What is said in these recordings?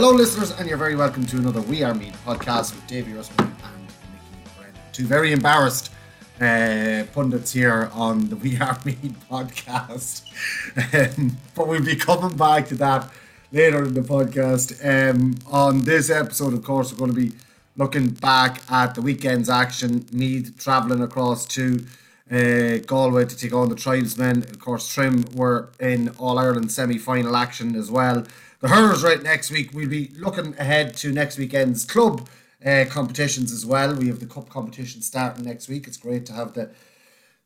Hello, listeners, and you're very welcome to another We Are Meath podcast with Davy Rispin and Mickey Brennan. Two very embarrassed uh, pundits here on the We Are Meath podcast. Um, but we'll be coming back to that later in the podcast. Um, on this episode, of course, we're going to be looking back at the weekend's action. Meath travelling across to uh, Galway to take on the Tribesmen. Of course, Trim were in All Ireland semi final action as well the hurlers right next week. We'll be looking ahead to next weekend's club uh, competitions as well. We have the cup competition starting next week. It's great to have the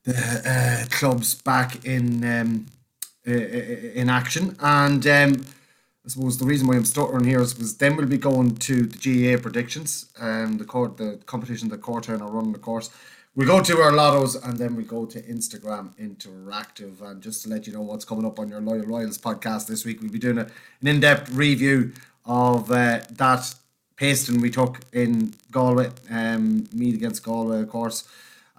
the uh, clubs back in um, in action. And um, I suppose the reason why I'm stuttering here is because then we'll be going to the GAA predictions and the court the competition that Cortown are running, of course we go to our lottos and then we go to Instagram Interactive. And just to let you know what's coming up on your Loyal Royals podcast this week, we'll be doing a, an in depth review of uh, that pasting we took in Galway, um, Meath against Galway, of course.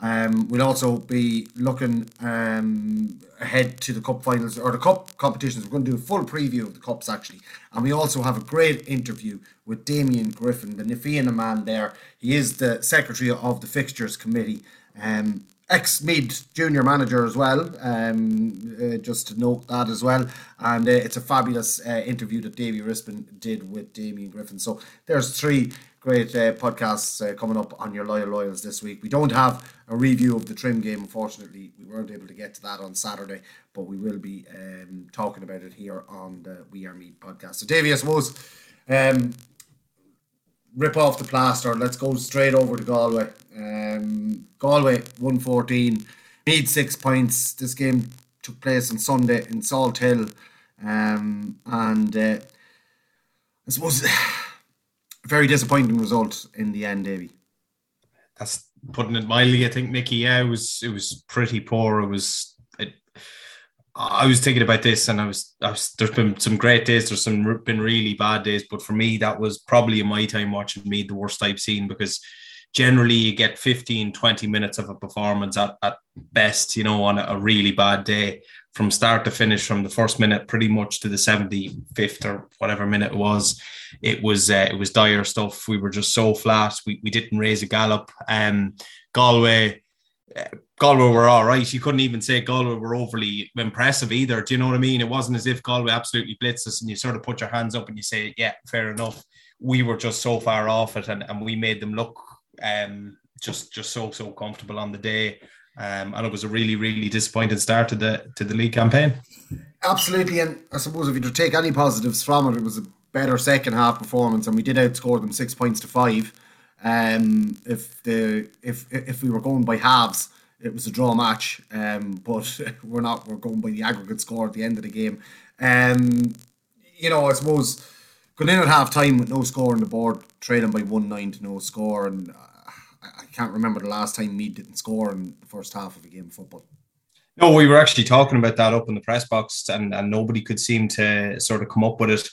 Um, we'll also be looking um, ahead to the cup finals or the cup competitions. We're going to do a full preview of the cups actually, and we also have a great interview with Damien Griffin, the Na Fianna man. There, he is the secretary of the fixtures committee. Um, ex Meath junior manager as well. Um, uh, just to note that as well, and uh, it's a fabulous uh, interview that Davy Rispin did with Damien Griffin. So there's three great uh, podcasts uh, coming up on your loyal royals this week. We don't have a review of the Trim game, unfortunately. We weren't able to get to that on Saturday, but we will be um, talking about it here on the We Are Meath podcast. So, Davy, I suppose, um, rip off the plaster. Let's go straight over to Galway. Um, Galway 114, Meath six points. This game took place on Sunday in Salthill. Um, and uh, I suppose very disappointing result in the end, Davy. That's putting it mildly. I think Mickey. Yeah, it was it was pretty poor. It was. It, I was thinking about this, and I was, I was. There's been some great days. There's some been really bad days, but for me, that was probably in my time watching me the worst I've seen because generally you get 15 20 minutes of a performance at, at best you know on a really bad day from start to finish, from the first minute pretty much to the 75th or whatever minute it was. It was uh, it was dire stuff. We were just so flat. We, we didn't raise a gallop. Um, Galway, uh, Galway were all right. You couldn't even say Galway were overly impressive either. Do you know what I mean? It wasn't as if Galway absolutely blitzed us and you sort of put your hands up and you say, yeah, fair enough. We were just so far off it and, and we made them look um, just just so so comfortable on the day. Um, and it was a really, really disappointing start to the to the league campaign. Absolutely, and I suppose if you take any positives from it, it was a better second half performance, and we did outscore them six points to five. Um, if the if if we were going by halves, it was a draw match. Um, but we're not. We're going by the aggregate score at the end of the game. Um, you know, I suppose going in at half time with no score on the board, trailing by one nine to no score, and can't remember the last time Meath didn't score in the first half of a game of football. No, we were actually talking about that up in the press box, and, and nobody could seem to sort of come up with it.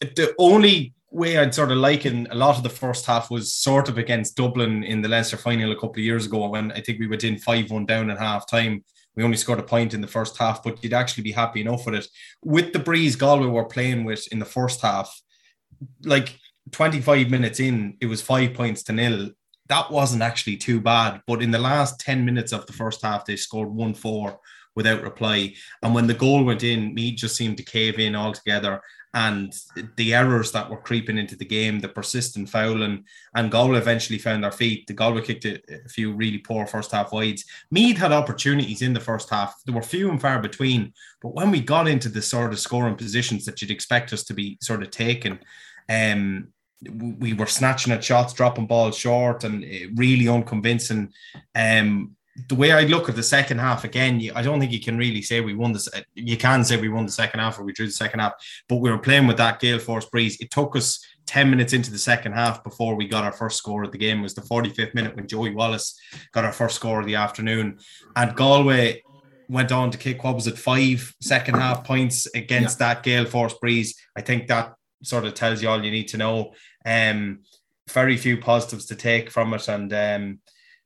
The only way I'd sort of liken a lot of the first half was sort of against Dublin in the Leinster final a couple of years ago when I think we went in 5 1 down at half time. We only scored a point in the first half, but you'd actually be happy enough with it. With the breeze Galway were playing with in the first half, like 25 minutes in, it was five points to nil that wasn't actually too bad. But in the last 10 minutes of the first half, they scored 1 4 without reply. And when the goal went in, Meath just seemed to cave in altogether. and the errors that were creeping into the game, the persistent fouling, and Galway eventually found their feet. The Galway kicked a, a, few really poor first half wides. Meath had opportunities in the first half. There were few and far between. But when we got into the sort of scoring positions that you'd expect us to be sort of taken, um, we were snatching at shots, dropping balls short, and really unconvincing. Um, the way I look at the second half again, I don't think you can really say we won this. You can say we won the second half or we drew the second half, but we were playing with that gale force breeze. It took us 10 minutes into the second half before we got our first score of the game. It was the 45th minute when Joey Wallace got our first score of the afternoon. And Galway went on to kick what was it, five second half points against yeah. that gale force breeze. I think that sort of tells you all you need to know. Um, very few positives to take from it. And um,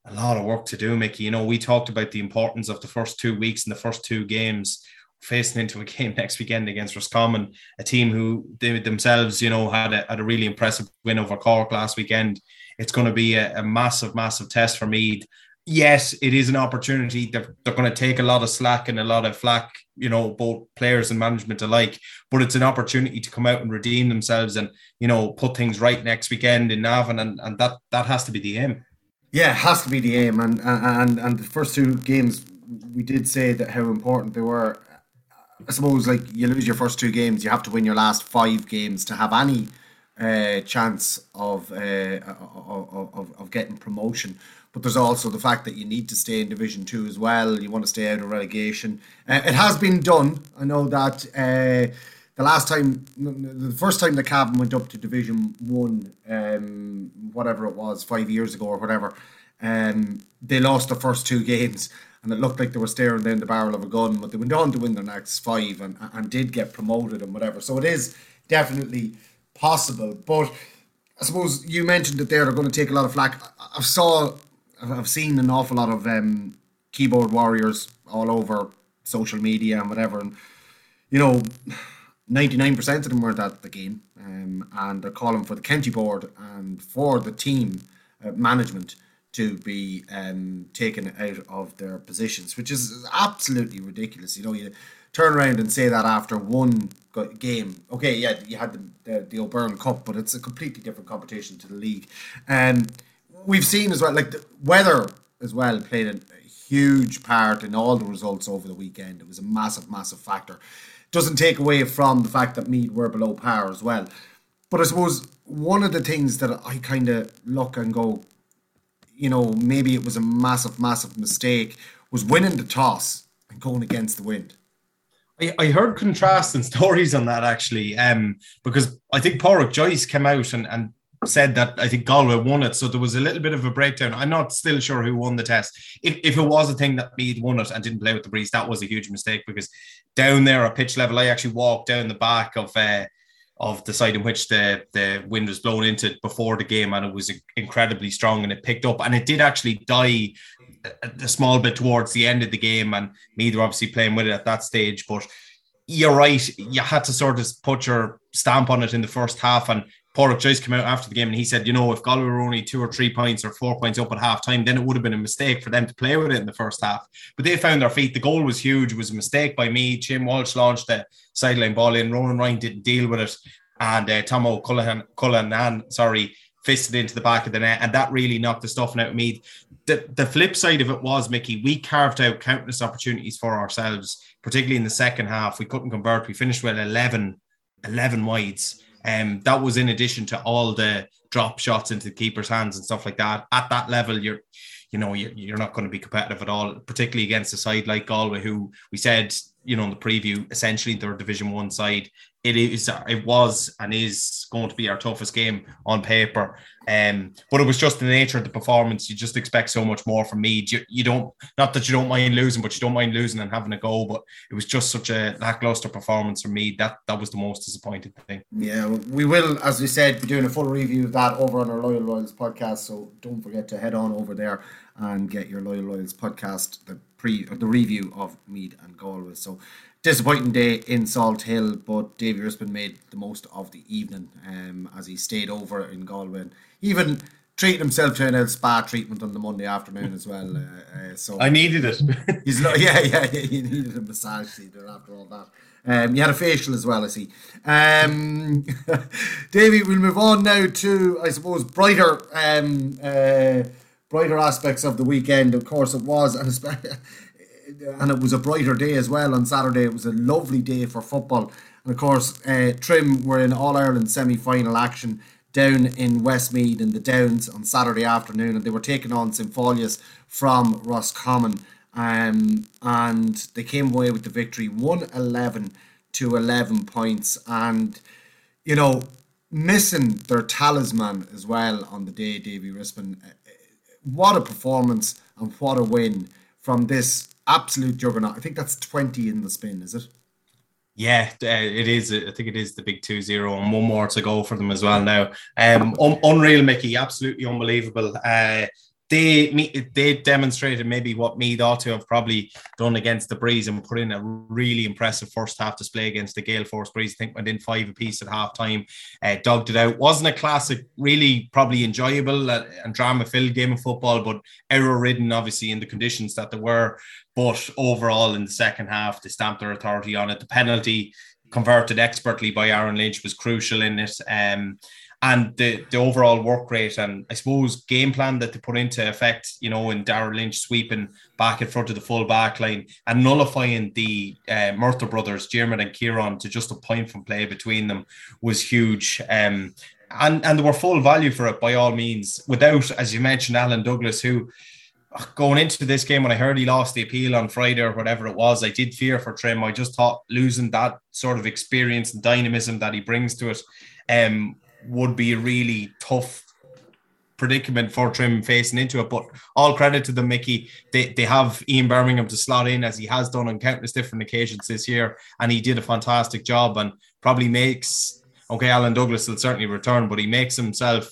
a lot of work to do, Mickey. You know, we talked about the importance of the first two weeks and the first two games facing into a game next weekend against Roscommon, a team who they themselves, you know, had a, had a really impressive win over Cork last weekend. It's going to be a, a massive, massive test for Meath. Yes, it is an opportunity. They're, they're going to take a lot of slack and a lot of flack, you know, both players and management alike. But it's an opportunity to come out and redeem themselves and, you know, put things right next weekend in Navan. And, and that that has to be the aim. Yeah, it has to be the aim, and and and the first two games we did say that how important they were. I suppose like you lose your first two games, you have to win your last five games to have any uh, chance of, uh, of, of of getting promotion. But there's also the fact that you need to stay in Division Two as well. You want to stay out of relegation. Uh, it has been done. I know that uh, the last time, the first time the Cavan went up to Division One, um, whatever it was, five years ago or whatever, um, they lost the first two games, and it looked like they were staring down the barrel of a gun. But they went on to win their next five and and did get promoted and whatever. So it is definitely possible. But I suppose you mentioned that they're going to take a lot of flack. I saw, I've seen an awful lot of um, keyboard warriors all over social media and whatever, and you know 99% of them weren't at the game um, and they're calling for the county board and for the team uh, management to be um, taken out of their positions, which is absolutely ridiculous. You know, you turn around and say that after one game. Okay, yeah, you had the, the, the O'Byrne Cup, but it's a completely different competition to the league. And we've seen as well, like the weather as well played a huge part in all the results over the weekend. It was a massive, massive factor doesn't take away from the fact that Meath were below par as well. But I suppose one of the things that I kind of look and go, you know, maybe it was a massive, massive mistake, was winning the toss and going against the wind. I, I heard contrasting stories on that actually, um, because I think Pádraic Joyce came out and, and said that I think Galway won it. So there was a little bit of a breakdown. I'm not still sure who won the test. If, if it was a thing that Meath won it and didn't play with the breeze, that was a huge mistake because down there at pitch level, I actually walked down the back of uh, of the side in which the the wind was blown into before the game, and it was incredibly strong and it picked up and it did actually die a, a small bit towards the end of the game. And Meath were obviously playing with it at that stage, but you're right. You had to sort of put your stamp on it in the first half, and Pádraic Joyce came out after the game and he said, you know, if Galway were only two or three points or four points up at half time, then it would have been a mistake for them to play with it in the first half. But they found their feet. The goal was huge. It was a mistake by me. Jim Walsh launched a sideline ball in. Ronan Ryan didn't deal with it. And uh, Tom O'Cullinan, Cullinan, sorry, fisted into the back of the net. And that really knocked the stuffing out of me. The, the flip side of it was, Mickey, we carved out countless opportunities for ourselves, particularly in the second half. We couldn't convert. We finished with 11, 11 wides um, that was in addition to all the drop shots into the keeper's hands and stuff like that. At that level, you're, you know, you're, you're not going to be competitive at all, particularly against a side like Galway, who we said, you know, in the preview, essentially they're a Division One side it is it was and is going to be our toughest game on paper. Um, but it was just the nature of the performance. You just expect so much more from me. You, you don't not that you don't mind losing, but you don't mind losing and having a go. But it was just such a lackluster performance for me. That that was the most disappointing thing. Yeah, we will, as we said, be doing a full review of that over on our Loyal Royals podcast. So don't forget to head on over there and get your Loyal Royals podcast, the pre the review of Meath and Galway. So disappointing day in Salthill, but Davy Rispin made the most of the evening um, as he stayed over in Galway. Even treating himself to an spa treatment on the Monday afternoon as well. Uh, uh, so I needed it. he's not, yeah, yeah, yeah, he needed a massage after all that. Um, you had a facial as well, I see. Um, Davey, we'll move on now to, I suppose, brighter um, uh, brighter aspects of the weekend. Of course, it was, and, and it was a brighter day as well on Saturday. It was a lovely day for football. And of course, uh, Trim were in All Ireland semi final action down in Westmeath in the Downs on Saturday afternoon, and they were taking on St. Faithleach's from Roscommon. Um, and they came away with the victory 111 to 11 points. And, you know, missing their talisman as well on the day, Davy Rispin. Uh, what a performance and what a win from this absolute juggernaut. I think that's 20 in the spin, is it? Yeah, uh, it is. I think it is the big 2 0 and one more to go for them as well now. Um, un- unreal, Mickey. Absolutely unbelievable. Uh, they they demonstrated maybe what Meath ought to have probably done against the Breeze and put in a really impressive first half display against the Gale Force Breeze. I think went in five apiece at half time, uh, dogged it out. Wasn't a classic, really probably enjoyable uh, and drama filled game of football, but error ridden obviously in the conditions that there were. But overall, in the second half, they stamped their authority on it. The penalty converted expertly by Aaron Lynch was crucial in it. Um, and the, the overall work rate and I suppose game plan that they put into effect, you know, in Daryl Lynch sweeping back in front of the full back line and nullifying the uh, Murtagh brothers, Jeremy and Kieran, to just a point from play between them was huge. Um, and, and they were full value for it by all means, without, as you mentioned, Alan Douglas, who going into this game when I heard he lost the appeal on Friday or whatever it was, I did fear for Trim. I just thought losing that sort of experience and dynamism that he brings to it um, would be a really tough predicament for Trim facing into it. But all credit to them, Mickey. They, they have Ian Birmingham to slot in as he has done on countless different occasions this year, and he did a fantastic job and probably makes okay. Alan Douglas will certainly return, but he makes himself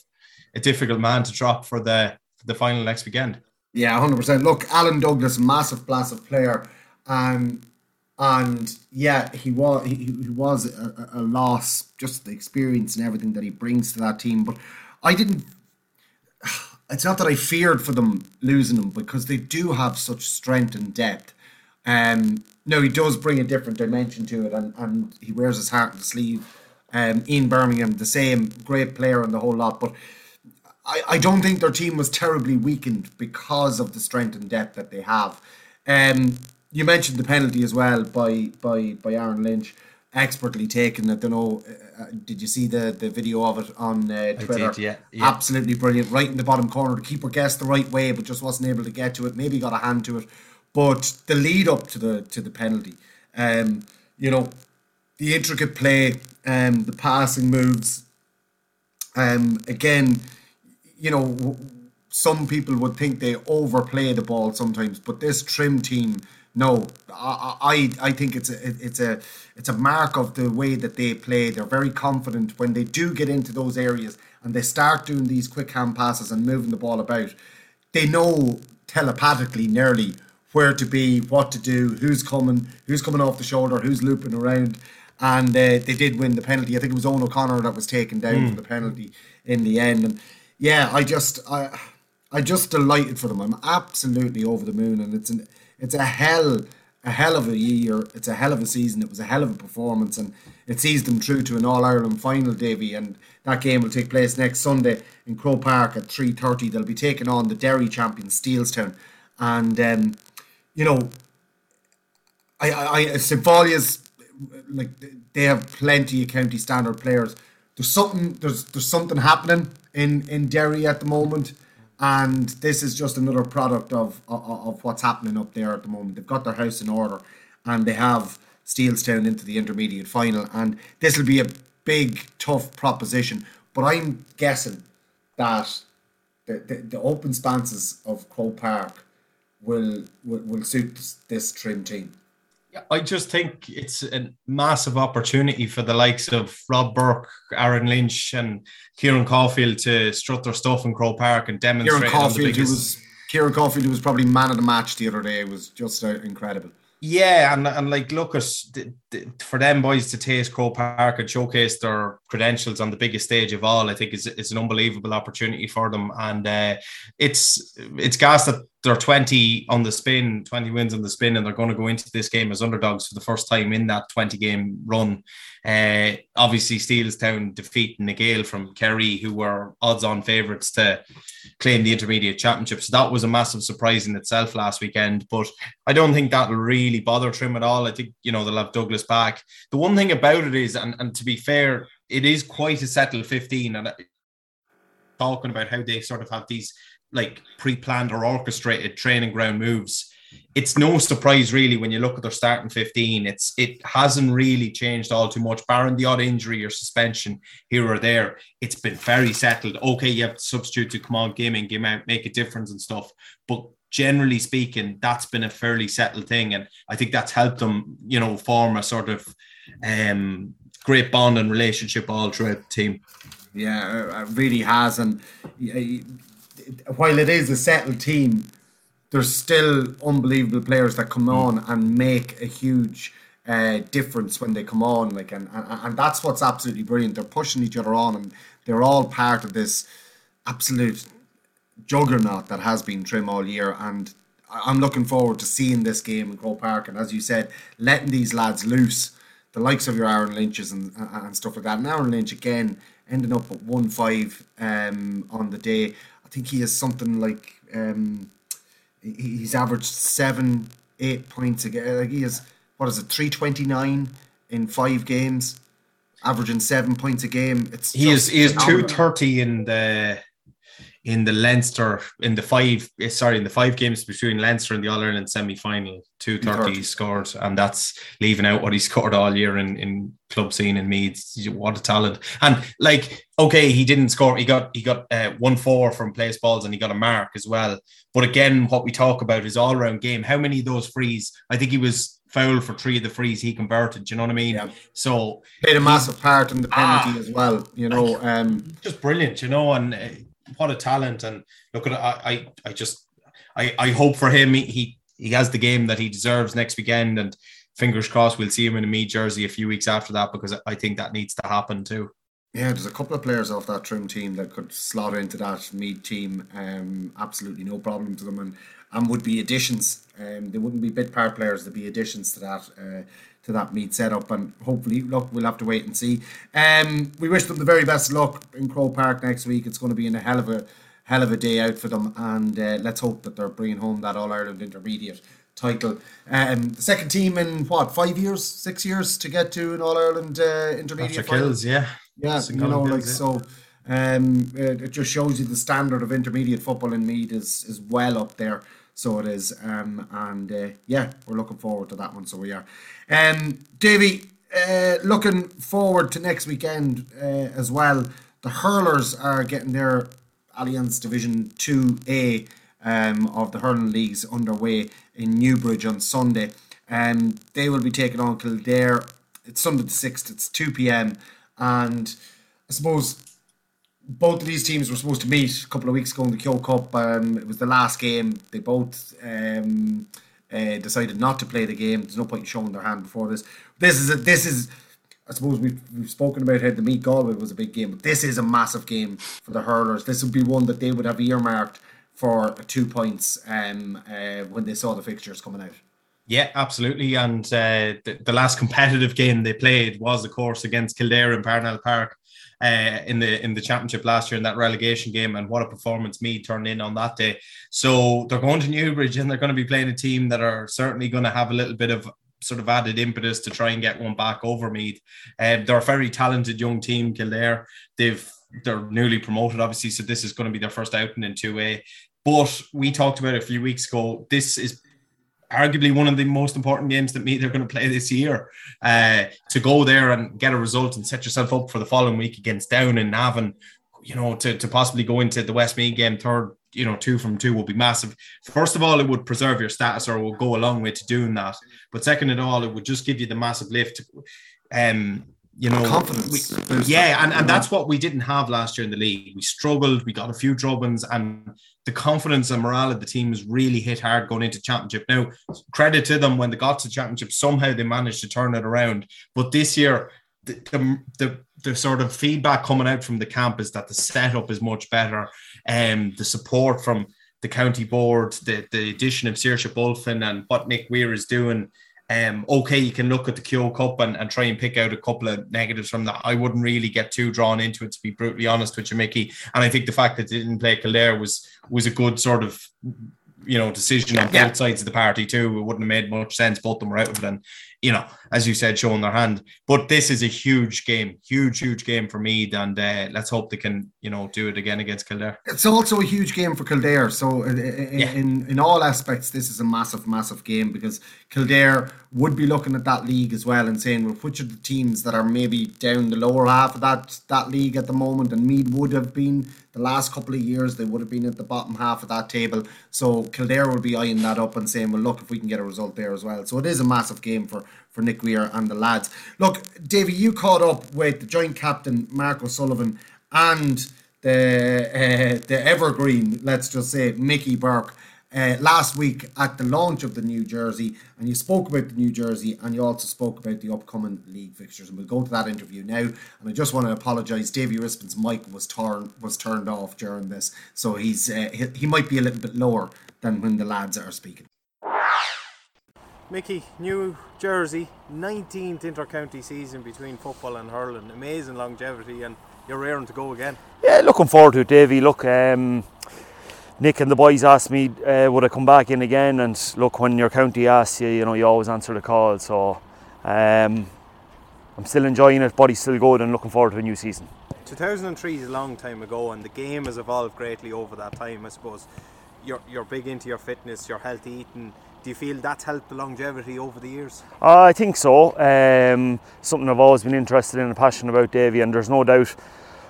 a difficult man to drop for the for the final next weekend. Yeah, hundred percent. Look, Alan Douglas, massive, massive player, and and yeah, he was he, he was a, a, loss, just the experience and everything that he brings to that team. But I didn't. It's not that I feared for them losing him because they do have such strength and depth. Um, no, he does bring a different dimension to it, and, and he wears his heart on the sleeve. Um, in Birmingham, the same great player and the whole lot, but I, I don't think their team was terribly weakened because of the strength and depth that they have. Um, you mentioned the penalty as well by by by Aaron Lynch, expertly taken. I don't know. Uh, uh, did you see the the video of it on uh, Twitter? Did, yeah, yeah, absolutely brilliant. Right in the bottom corner, the keeper guessed the right way, but just wasn't able to get to it. Maybe got a hand to it, but the lead up to the to the penalty, um, you know, the intricate play, um, the passing moves, um, again, you know. Some people would think they overplay the ball sometimes, but this trim team no, I, I I think it's a it's a it's a mark of the way that they play. They're very confident when they do get into those areas and they start doing these quick hand passes and moving the ball about. They know telepathically nearly where to be, what to do, who's coming, who's coming off the shoulder, who's looping around, and uh, they did win the penalty. I think it was Owen O'Connor that was taken down mm. for the penalty in the end. And yeah, I just I I just delighted for them. I'm absolutely over the moon, and it's an it's a hell a hell of a year. It's a hell of a season. It was a hell of a performance, and it sees them through to an All Ireland final, Davy. And that game will take place next Sunday in Croke Park at three thirty. They'll be taking on the Derry champion Steelstown, and um, you know, I, I, I St. like they have plenty of county standard players. There's something there's there's something happening in in Derry at the moment and this is just another product of, of, of what's happening up there at the moment. They've got their house in order, and they have Steelstown into the intermediate final, and this will be a big, tough proposition. But I'm guessing that the, the, the open stances of Croke Park will, will will suit this trim team. I just think it's a massive opportunity for the likes of Rob Burke, Aaron Lynch, and Kieran Caulfield to strut their stuff in Croke Park and demonstrate. Kieran Caulfield, who was Kieran Caulfield, who was probably man of the match the other day, was just uh, incredible. Yeah, and and like look at for them boys to taste Croke Park and showcase their credentials on the biggest stage of all, I think is it's an unbelievable opportunity for them, and uh, it's it's gas that they're 20 on the spin, 20 wins on the spin, and they're going to go into this game as underdogs for the first time in that 20 game run. Uh, obviously, Steelstown defeating Na Gaeil from Kerry, who were odds on favourites to claim the intermediate championship. So that was a massive surprise in itself last weekend. But I don't think that'll really bother Trim at all. I think, you know, they'll have Douglas back. The one thing about it is, and, and to be fair, it is quite a settled 15. And talking about how they sort of have these like pre-planned or orchestrated training ground moves. It's no surprise really when you look at their starting 15. It's it hasn't really changed all too much, barring the odd injury or suspension here or there. It's been very settled. Okay, you have to substitute to come on game in, game out, make a difference and stuff. But generally speaking, that's been a fairly settled thing. And I think that's helped them, you know, form a sort of um great bond and relationship all throughout the team. Yeah, it really has. And while it is a settled team, there's still unbelievable players that come on and make a huge uh, difference when they come on. Like, and, and and that's what's absolutely brilliant. They're pushing each other on, and they're all part of this absolute juggernaut that has been Trim all year. And I'm looking forward to seeing this game in Croke Park. And as you said, letting these lads loose, the likes of your Aaron Lynch's and and stuff like that. And Aaron Lynch again ending up at one five um, on the day think he has something like um, he's averaged seven, eight points a game. Like he has what is it, three twenty nine in five games, averaging seven points a game. It's he is he is two thirty in the in the Leinster in the five eh, sorry in the five games between Leinster and the All Ireland semi final, two thirty scored, and that's leaving out what he scored all year in in club scene in Meads. What a talent! And like, okay, he didn't score. He got he got uh, one four from place balls, and he got a mark as well. But again, what we talk about is all round game. How many of those frees? I think he was fouled for three of the frees he converted. Do you know what I mean? Yeah. So played a massive part in the penalty ah, as well. You know, um, just brilliant. You know, and. Uh, what a talent! And look at I, I, I just, I, I hope for him he he has the game that he deserves next weekend, and fingers crossed we'll see him in a Meath jersey a few weeks after that because I think that needs to happen too. Yeah, there's a couple of players off that trim team that could slot into that Meath team. Um, absolutely no problem to them, and and would be additions. Um, they wouldn't be bit part players; they'd be additions to that. Uh, to that Meath setup. And hopefully, look, we'll have to wait and see. Um, we wish them the very best luck in Croke Park next week. It's going to be in a hell of a hell of a day out for them, and uh, let's hope that they're bringing home that All Ireland Intermediate title. Um, the second team in what five years, six years to get to an All Ireland uh, Intermediate. After kills, yeah, yeah, you know, like so. Um, it, it just shows you the standard of intermediate football in Meath is is well up there. So it is. Um, and uh, yeah, we're looking forward to that one. So we are. Um, Davy, uh, looking forward to next weekend uh, as well. The hurlers are getting their Allianz Division 2A um, of the hurling leagues underway in Newbridge on Sunday. And um, they will be taking on Kildare. It's Sunday the 6th, it's 2 p.m. And I suppose both of these teams were supposed to meet a couple of weeks ago in the Kehoe Cup. Um, it was the last game. They both um, uh, decided not to play the game. There's no point in showing their hand before this. This is a, this is. I suppose we've, we've spoken about how the meet Galway was a big game, but this is a massive game for the hurlers. This would be one that they would have earmarked for two points um, uh, when they saw the fixtures coming out. Yeah, absolutely. And uh, the, the last competitive game they played was, of course, against Kildare in Parnell Park uh, in the in the championship last year in that relegation game, and what a performance Meath turned in on that day. So they're going to Newbridge, and they're going to be playing a team that are certainly going to have a little bit of sort of added impetus to try and get one back over Meath. Um, they're a very talented young team, Kildare. They've they're newly promoted, obviously, so this is going to be their first outing in 2A. But we talked about a few weeks ago. This is arguably one of the most important games that me they're going to play this year. Uh, to go there and get a result and set yourself up for the following week against Down and Navan, you know, to, to possibly go into the Westmeath game third, you know, two from two will be massive. First of all, it would preserve your status or will go a long way to doing that. But second of all, it would just give you the massive lift. Um, you know, confidence. We, yeah, and, and that's what we didn't have last year in the league. We struggled, we got a few drubbins, and the confidence and morale of the team was really hit hard going into championship. Now, credit to them when they got to championship, somehow they managed to turn it around. But this year, the, the, the, the sort of feedback coming out from the camp is that the setup is much better and the support from the county board, the, the addition of Seoirse Bulfin and what Nick Weir is doing. Um, okay, you can look at the Kehoe Cup and, and try and pick out a couple of negatives from that. I wouldn't really get too drawn into it, to be brutally honest with you, Mickey. And I think the fact that they didn't play Kildare was was a good sort of you know decision on yeah. both sides of the party too. It wouldn't have made much sense. Both of them were out of it, and you know, as you said, showing their hand. But this is a huge game, huge, huge game for Meath, and uh, let's hope they can, you know, do it again against Kildare. It's also a huge game for Kildare. So in yeah. in, in all aspects, this is a massive, massive game because Kildare would be looking at that league as well and saying, well, which are the teams that are maybe down the lower half of that that league at the moment, and Meath would have been the last couple of years they would have been at the bottom half of that table. So Kildare will be eyeing that up and saying, well, look, if we can get a result there as well. So it is a massive game for for Nick Weir and the lads. Look, Davy, you caught up with the joint captain Mark O'Sullivan and the uh, the evergreen, let's just say Mickey Burke. Uh, last week at the launch of the new jersey, and you spoke about the new jersey, and you also spoke about the upcoming league fixtures. And we'll go to that interview now. And I just want to apologise. Davy Rispin's mic was turned was turned off during this, so he's uh, he, he might be a little bit lower than when the lads are speaking. Mickey, New Jersey, 19th intercounty season between football and hurling. Amazing longevity, and you're raring to go again. Yeah, looking forward to it, Davy. Look, um, Nick and the boys asked me uh, would I come back in again, and look, when your county asks you, you know, you always answer the call. So um, I'm still enjoying it, body's still good, and looking forward to a new season. 2003 is a long time ago, and the game has evolved greatly over that time. I suppose you're you're big into your fitness, your healthy eating do you feel that's helped the longevity over the years? Uh, I think so. Um, something I've always been interested in and passionate about, Davy, and there's no doubt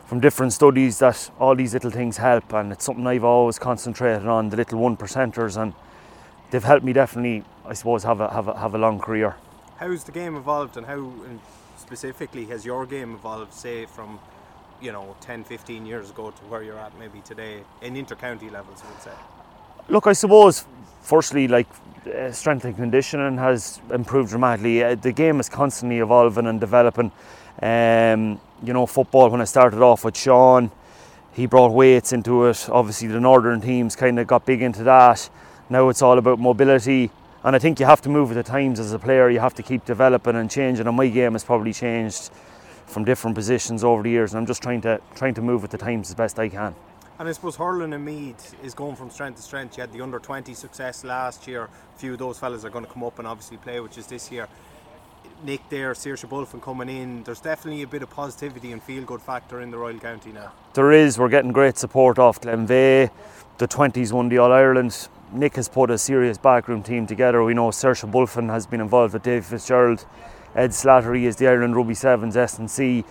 from different studies that all these little things help, and it's something I've always concentrated on the little one percenters, and they've helped me definitely, I suppose, have a have a, have a long career. How's the game evolved, and how specifically has your game evolved, say, from you know 10, 15 years ago to where you're at maybe today in intercounty levels? I would say. Look, I suppose firstly, like uh, strength and conditioning has improved dramatically. Uh, the game is constantly evolving and developing. Um, you know, football when I started off with Sean, he brought weights into it. Obviously, the northern teams kind of got big into that. Now it's all about mobility, and I think you have to move with the times as a player. You have to keep developing and changing. And my game has probably changed from different positions over the years, and I'm just trying to trying to move with the times as best I can. And I suppose hurling and Meath is going from strength to strength. You had the under 20 success last year. A few of those fellas are going to come up and obviously play, which is this year. Nick there, Seoirse Bulfin coming in. There's definitely a bit of positivity and feel good factor in the Royal County now. There is. We're getting great support off Glenveagh. The 20s won the All Ireland. Nick has put a serious backroom team together. We know Seoirse Bulfin has been involved with Dave Fitzgerald. Ed Slattery is the Ireland Rugby Sevens S&C.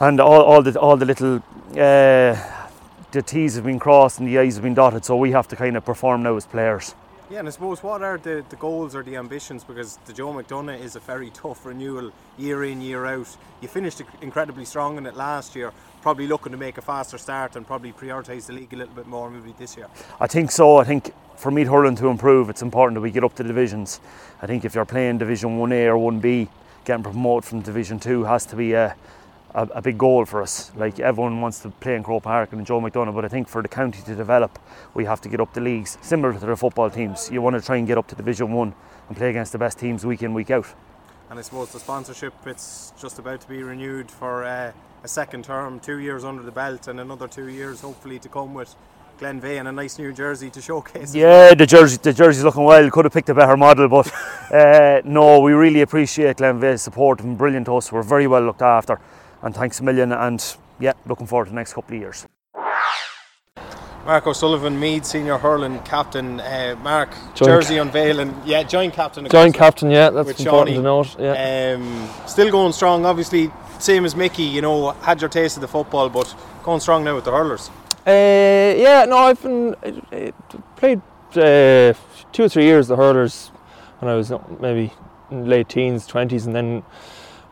And all, all the all the little uh, the T's have been crossed and the I's have been dotted, so we have to kind of perform now as players. Yeah, and I suppose what are the, the goals or the ambitions? Because the Joe McDonagh is a very tough renewal year in, year out. You finished incredibly strong in it last year, probably looking to make a faster start and probably prioritise the league a little bit more maybe this year. I think so. I think for Meath Hurling to improve, it's important that we get up to the divisions. I think if you're playing Division 1A or 1B, getting promoted from Division 2 has to be a, a, a, big goal for us. Like everyone wants to play in Croke Park and Joe McDonagh, but I think for the county to develop, we have to get up the leagues, similar to the football teams. You want to try and get up to Division One and play against the best teams week in, week out. And I suppose the sponsorship, it's just about to be renewed for uh, a second term, two years under the belt, and another two years hopefully to come with. Glenveagh and a nice new jersey to showcase. Yeah, the jersey the jersey's looking well. Could have picked a better model, but uh, no, we really appreciate Glenveagh's support and brilliant to us. We're very well looked after and thanks a million. And yeah, looking forward to the next couple of years. Mark O'Sullivan, Meath senior hurling captain. Uh, Mark, joint jersey unveiling. Yeah, joint captain. Joint captain, yeah, that's important Shawnee. to note. Yeah. Um, still going strong, obviously, same as Mickey, you know, had your taste of the football, but going strong now with the hurlers. Uh, yeah, no, I've been uh, played uh, two or three years the hurlers when I was maybe late teens, 20s, and then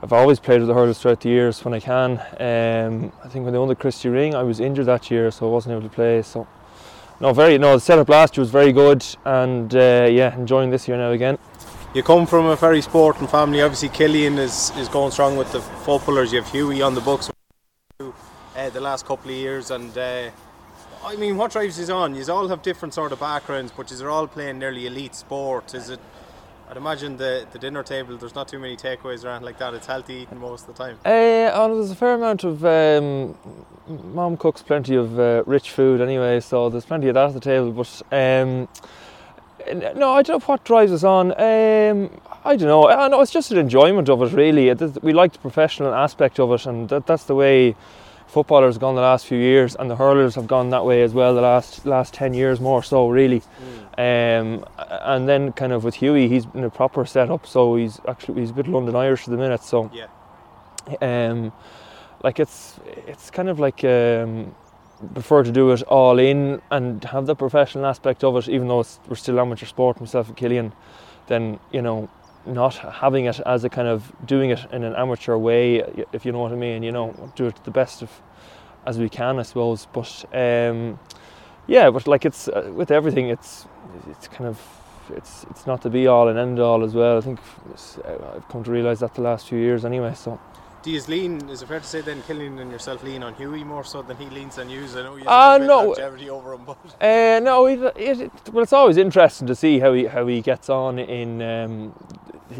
I've always played with the hurlers throughout the years when I can. Um, I think when they won the Christy Ring, I was injured that year, so I wasn't able to play. So, no, very no. The setup last year was very good, and uh, yeah, enjoying this year now again. You come from a very sporting family. Obviously, Killian is, is going strong with the footballers. You have Hughie on the books uh, the last couple of years, and uh, I mean, what drives you on? You all have different sort of backgrounds, but you're all playing nearly elite sport. Is it? I'd imagine the, the dinner table. There's not too many takeaways around like that. It's healthy eating most of the time. Uh, oh, there's a fair amount of. Um, Mom cooks plenty of uh, rich food anyway, so there's plenty of that at the table. But um, no, I don't know what drives us on. Um, I don't know. I know it's just an enjoyment of it, really. We like the professional aspect of it, and that, that's the way footballers gone the last few years, and the hurlers have gone that way as well the last last ten years more so, really. Mm. Um, and then kind of with Hughie, he's in a proper setup, so he's actually he's a bit London Irish at the minute, so yeah. Um, like it's it's kind of like um, prefer to do it all in and have the professional aspect of it, even though we're still amateur sport, myself and Killian, then, you know, not having it as a kind of doing it in an amateur way, if you know what I mean, you know, do it the best of as we can, I suppose. But um, yeah, but like it's uh, with everything, it's it's kind of it's it's not the be all and end all as well. I think I've come to realise that the last few years anyway. So do you lean? Is it fair to say then Killian and yourself lean on Hughie more so than he leans on you? I know you have uh, no, longevity over him, but uh, no. It, it, well, it's always interesting to see how he how he gets on in um,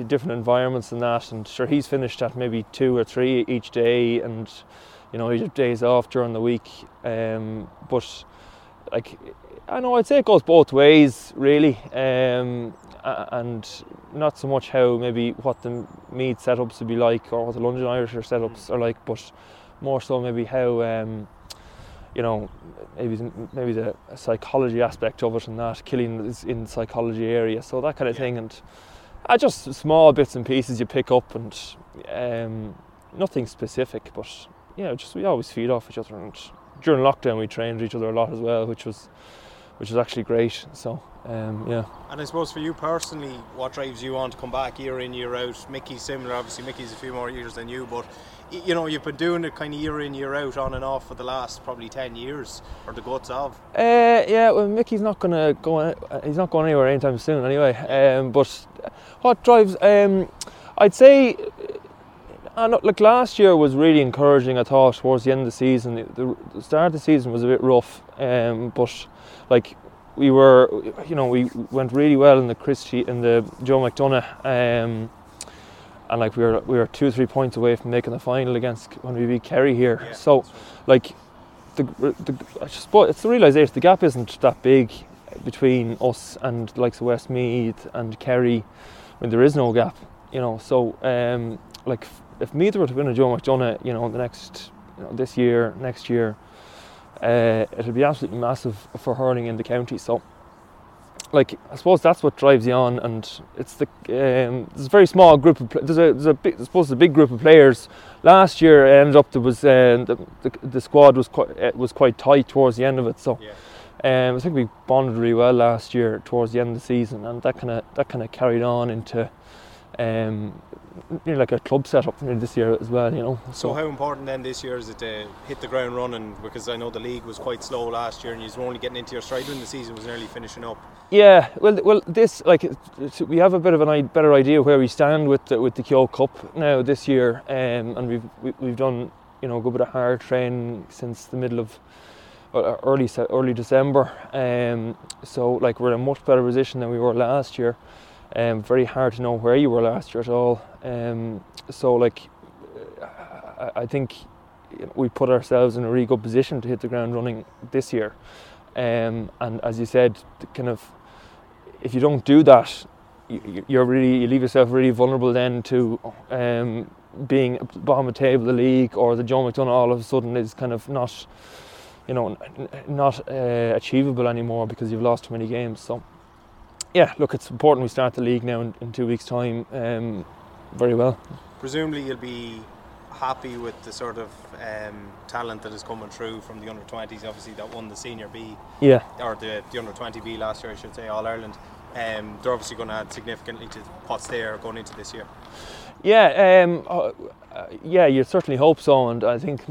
different environments and that. And sure, he's finished at maybe two or three each day, and you know he has days off during the week. Um, but like I know I'd say it goes both ways really. Um, and not so much how maybe what the Meath setups would be like or what the London Irish setups are like, but more so maybe how um, you know maybe maybe the psychology aspect of it and that Killian is in the psychology area, so that kind of yeah. thing, and uh, just small bits and pieces you pick up and um, nothing specific, but yeah, just we always feed off each other and during lockdown we trained each other a lot as well, which was which was actually great. So um, yeah. And I suppose for you personally, what drives you on to come back year in year out? Mickey's similar, obviously. Mickey's a few more years than you, but you know you've been doing it kind of year in year out, on and off for the last probably ten years, or the guts of. Uh, yeah, well, Mickey's not gonna go. He's not going anywhere anytime soon, anyway. Um, but what drives? Um, I'd say. Uh, like last year was really encouraging. I thought towards the end of the season, the, the start of the season was a bit rough, um, but like we were, you know, we went really well in the Christy in the Joe McDonagh, um, and like we were we were two or three points away from making the final against when we beat Kerry here. Yeah, so, like, the, the I suppose it's the realization the gap isn't that big between us and the likes of Westmeath and Kerry. I mean, there is no gap, you know. So, um, like, if Meath were to win a Joe McDonagh, you know, the next, you know, this year, next year uh, it'll be absolutely massive for hurling in the county. So, like I suppose that's what drives you on, and it's the um, there's a very small group of there's a there's a big, I suppose a big group of players. Last year ended up there was uh, the, the, the squad was quite uh, was quite tight towards the end of it. So. Yeah. Um, I think we bonded really well last year towards the end of the season, and that kind of that kind of carried on into um, know, like a club setup this year as well, you know. So. so. how important then this year is it to hit the ground running? Because I know the league was quite slow last year, and you were only getting into your stride when the season was nearly finishing up. Yeah, well, well, this like we have a bit of a better idea where we stand with the, with the Kehoe Cup now this year, um, and we've we, have we have done you know a good bit of hard training since the middle of early early December. Um, so like we're in a much better position than we were last year. Um, very hard to know where you were last year at all. Um, so like, I, think we put ourselves in a really good position to hit the ground running this year. Um, and as you said, kind of, if you don't do that, you, you're really you leave yourself really vulnerable then to um, being bottom of the table, of the league, or the Joe McDonagh all of a sudden is kind of not, you know, not uh, achievable anymore because you've lost too many games. So yeah, look, it's important we start the league now in, in two weeks' time um, very well. Presumably, you'll be happy with the sort of um, talent that is coming through from the under 20s, obviously, that won the Senior B. Yeah. Or the, the under 20 B last year, I should say, All Ireland. Um, they're obviously going to add significantly to what's there going into this year. Yeah, um, uh, uh, yeah, you certainly hope so, and I think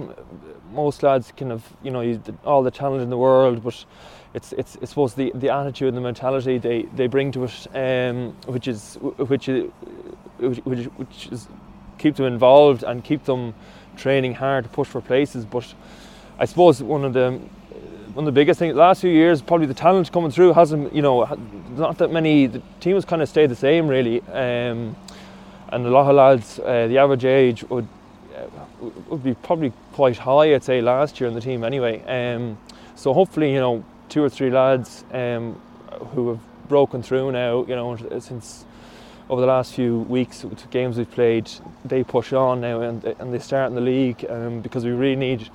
most lads kind of, you know, all the talent in the world, but it's it's I suppose the, the attitude and the mentality they, they bring to it, um, which is which is which, which is keep them involved and keep them training hard to push for places. But I suppose one of the one of the biggest things. Last few years, probably the talent coming through hasn't, you know, not that many. The team has kind of stayed the same really, um, and a lot of lads, uh, the average age would uh, would be probably quite high, I'd say, last year in the team anyway. Um, so hopefully, you know, two or three lads um, who have broken through now, you know, since over the last few weeks with games we've played, they push on now and, and they start in the league um, because we really need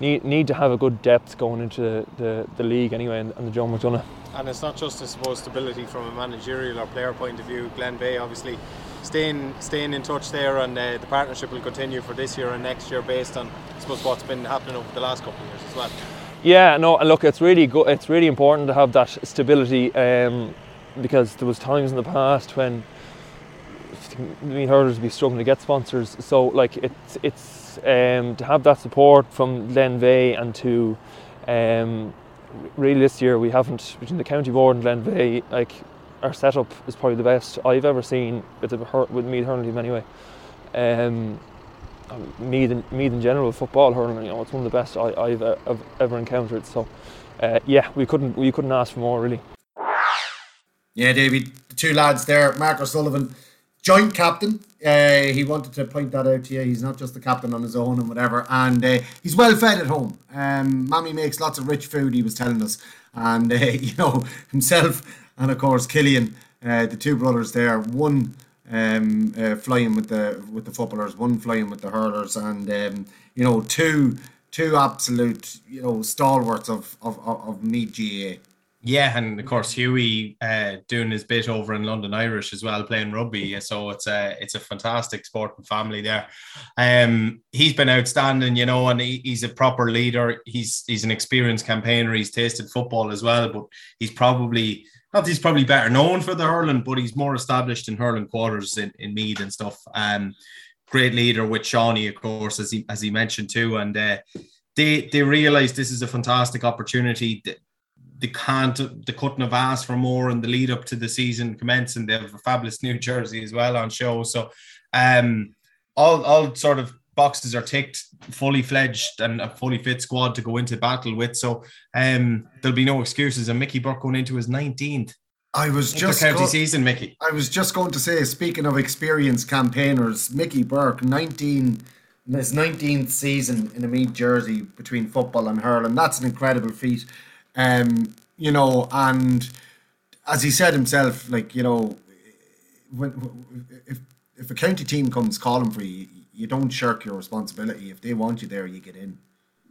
need need to have a good depth going into the, the, the league anyway and, and the Joe McDonagh. And it's not just, I suppose, stability from a managerial or player point of view. Glenveagh obviously, staying staying in touch there, and uh, the partnership will continue for this year and next year based on, I suppose, what's been happening over the last couple of years as well. Yeah, no, look, it's really good. It's really important to have that stability um, because there was times in the past when Meath hurlers be struggling to get sponsors. So like it's it's um, to have that support from Glenveagh and to um, really this year we haven't between the county board and Glenveagh like our setup is probably the best I've ever seen with the with Meath hurling team anyway. Um, Meath in, Meath in general football hurling, you know, it's one of the best I, have uh, ever encountered. So, uh, yeah, we couldn't we couldn't ask for more really. Yeah, David, the two lads there, Mark O'Sullivan joint captain. Uh, he wanted to point that out to you. He's not just the captain on his own and whatever. And uh, he's well fed at home. Um, Mammy makes lots of rich food, he was telling us. And, uh, you know, himself and, of course, Killian, uh, the two brothers there, one um, uh, flying with the with the footballers, one flying with the hurlers, and, um, you know, two two absolute, you know, stalwarts of, of, of, of Meath GAA. Yeah, and of course Hughie uh, doing his bit over in London Irish as well, playing rugby. So it's a it's a fantastic sporting family there. Um, he's been outstanding, you know, and he, he's a proper leader. He's he's an experienced campaigner. He's tasted football as well, but he's probably not he's probably better known for the hurling, but he's more established in hurling quarters in, in Meath and stuff. Um, great leader with Shawnee, of course, as he as he mentioned too, and. Uh, they they realize this is a fantastic opportunity they can't they couldn't have asked for more in the lead up to the season commencing. They have a fabulous new jersey as well on show. So um all all sort of boxes are ticked, fully fledged and a fully fit squad to go into battle with. So um there'll be no excuses. And Mickey Burke going into his 19th. I was just county go- season, Mickey. I was just going to say, speaking of experienced campaigners, Mickey Burke, 19 his 19th season in a Meath jersey between football and hurling. That's an incredible feat. Um, you know, and as he said himself, like you know, when if if a county team comes calling for you, you don't shirk your responsibility. If they want you there, you get in.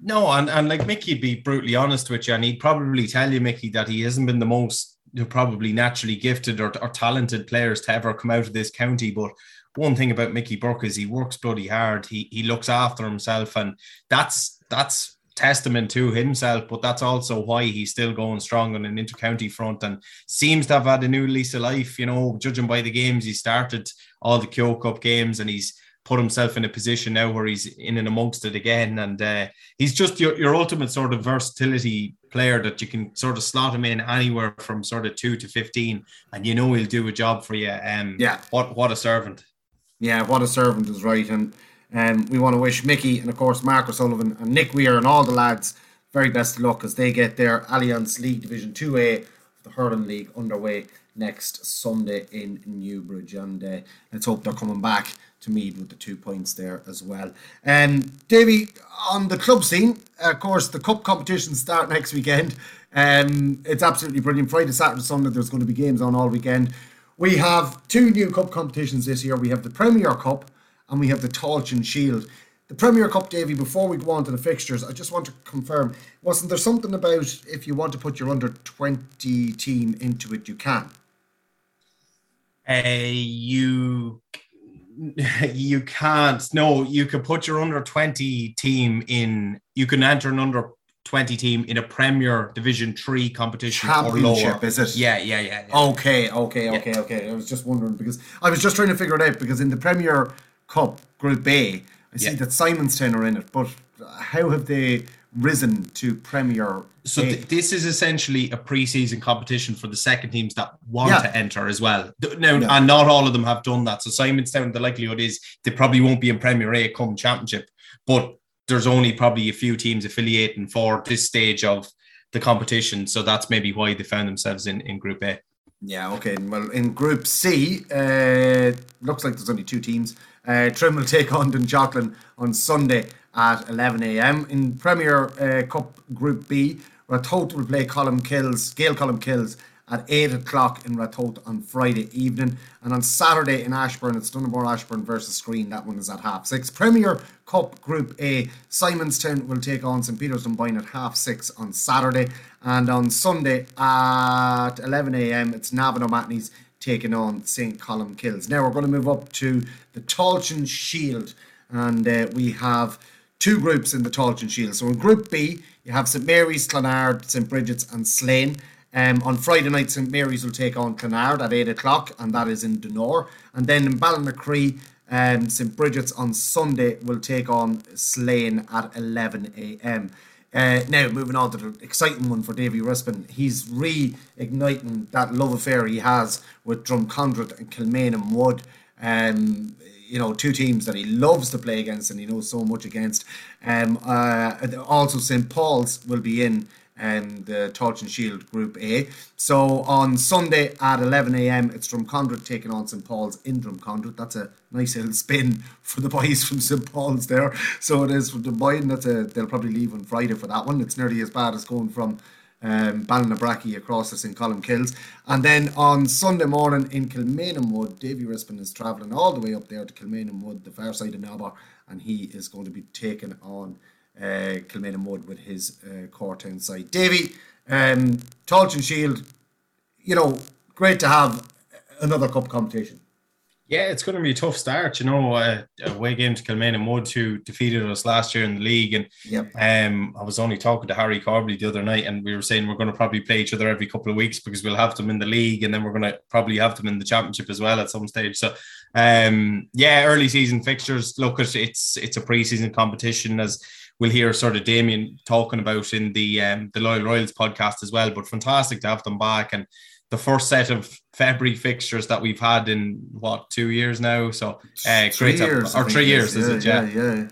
No, and, and like Mickey'd be brutally honest with you, and he'd probably tell you, Mickey, that he hasn't been the most probably naturally gifted or, or talented players to ever come out of this county. But one thing about Mickey Burke is he works bloody hard. He he looks after himself, and that's that's testament to himself, but that's also why he's still going strong on an inter-county front and seems to have had a new lease of life. You know, judging by the games he started, all the Kehoe Cup games, and he's put himself in a position now where he's in and amongst it again. And uh, he's just your, your ultimate sort of versatility player that you can sort of slot him in anywhere from sort of two to 15, and you know he'll do a job for you. Um, yeah. What, what a servant. Yeah, what a servant is right. And and um, we want to wish Mickey and, of course, Mark O'Sullivan and Nick Weir and all the lads very best of luck as they get their Allianz League Division 2A, the Hurling League, underway next Sunday in Newbridge. And uh, let's hope they're coming back to Meath with the two points there as well. And um, Davy, on the club scene, of course, the cup competitions start next weekend. Um, it's absolutely brilliant. Friday, Saturday, Sunday, there's going to be games on all weekend. We have two new cup competitions this year. We have the Premier Cup and we have the Tailteann Shield. The Premier Cup, Davy, before we go on to the fixtures, I just want to confirm wasn't there something about if you want to put your under 20 team into it, you can? Uh, you you can't no you can put your under 20 team in you can enter an under 20 team in a premier division 3 competition championship is it yeah yeah yeah, yeah. okay okay okay yeah. okay i was just wondering because i was just trying to figure it out because in the premier Cup, Group A. I see yeah. that Simonstown are in it, but how have they risen to Premier? So th- this is essentially a pre-season competition for the second teams that want yeah. to enter as well. Now, yeah. and not all of them have done that. So Simonstown, the likelihood is they probably won't be in Premier A come Championship, but there's only probably a few teams affiliating for this stage of the competition. So that's maybe why they found themselves in, in Group A. Yeah, okay. Well, in Group C, uh, looks like there's only two teams. Uh, Trim will take on Dunshaughlin on Sunday at 11 a.m. In Premier uh, Cup Group B, Ratoath will play Colmcilles, Gael Colmcilles at 8 o'clock in Ratoath on Friday evening. And on Saturday in Ashbourne, it's Donaghmore Ashbourne versus Skryne. That one is at half six. Premier Cup Group A, Simonstown will take on St. Peter's Dunboyne at half six on Saturday. And on Sunday at 11 a.m., it's Navan O'Mahony's taking on St. Colmcilles. Now we're going to move up to the Tailteann Shield. And uh, we have two groups in the Tailteann Shield. So in Group B, you have St. Mary's, Clonard, St. Bridget's, and Slane. Um, on Friday night, St Mary's will take on Clonard at 8 o'clock, and that is in Donore. And then in Ballinacree, um, St Bridget's on Sunday will take on Slane at 11 a.m. Uh, now, moving on to the exciting one for Davy Rispin. He's reigniting that love affair he has with Drumcondra and Kilmainham Wood. Um, you know, two teams that he loves to play against and he knows so much against. Um, uh, also, St. Paul's will be in um, the Tailteann Shield Group A. So on Sunday at 11 a.m., it's Drumcondra taking on St Paul's in Drumcondra. That's a nice little spin for the boys from St Paul's there. So it is for boy, that's a, they'll probably leave on Friday for that one. It's nearly as bad as going from um, Ballinabrackey across to St Colmcilles. And then on Sunday morning in Kilmainham Wood, Davy Rispin is travelling all the way up there to Kilmainham Wood, the far side of Nobber, and he is going to be taking on uh, Kilmainham Wood with his uh, Cortown side. Davy, um, Tailteann Shield, you know, great to have another cup competition. Yeah, it's going to be a tough start. You know, uh, away game to Kilmainham Wood, who defeated us last year in the league. And yep. um, I was only talking to Harry Corbally the other night, and we were saying we're going to probably play each other every couple of weeks because we'll have them in the league, and then we're going to probably have them in the championship as well at some stage. So, um, yeah, early season fixtures. Look, it's it's a preseason competition as we'll hear sort of Damien talking about in the um, the Loyal Royals podcast as well. But fantastic to have them back and the first set of February fixtures that we've had in what two years now. So uh, three years, or three years, is, is it? Yeah, yeah. yeah.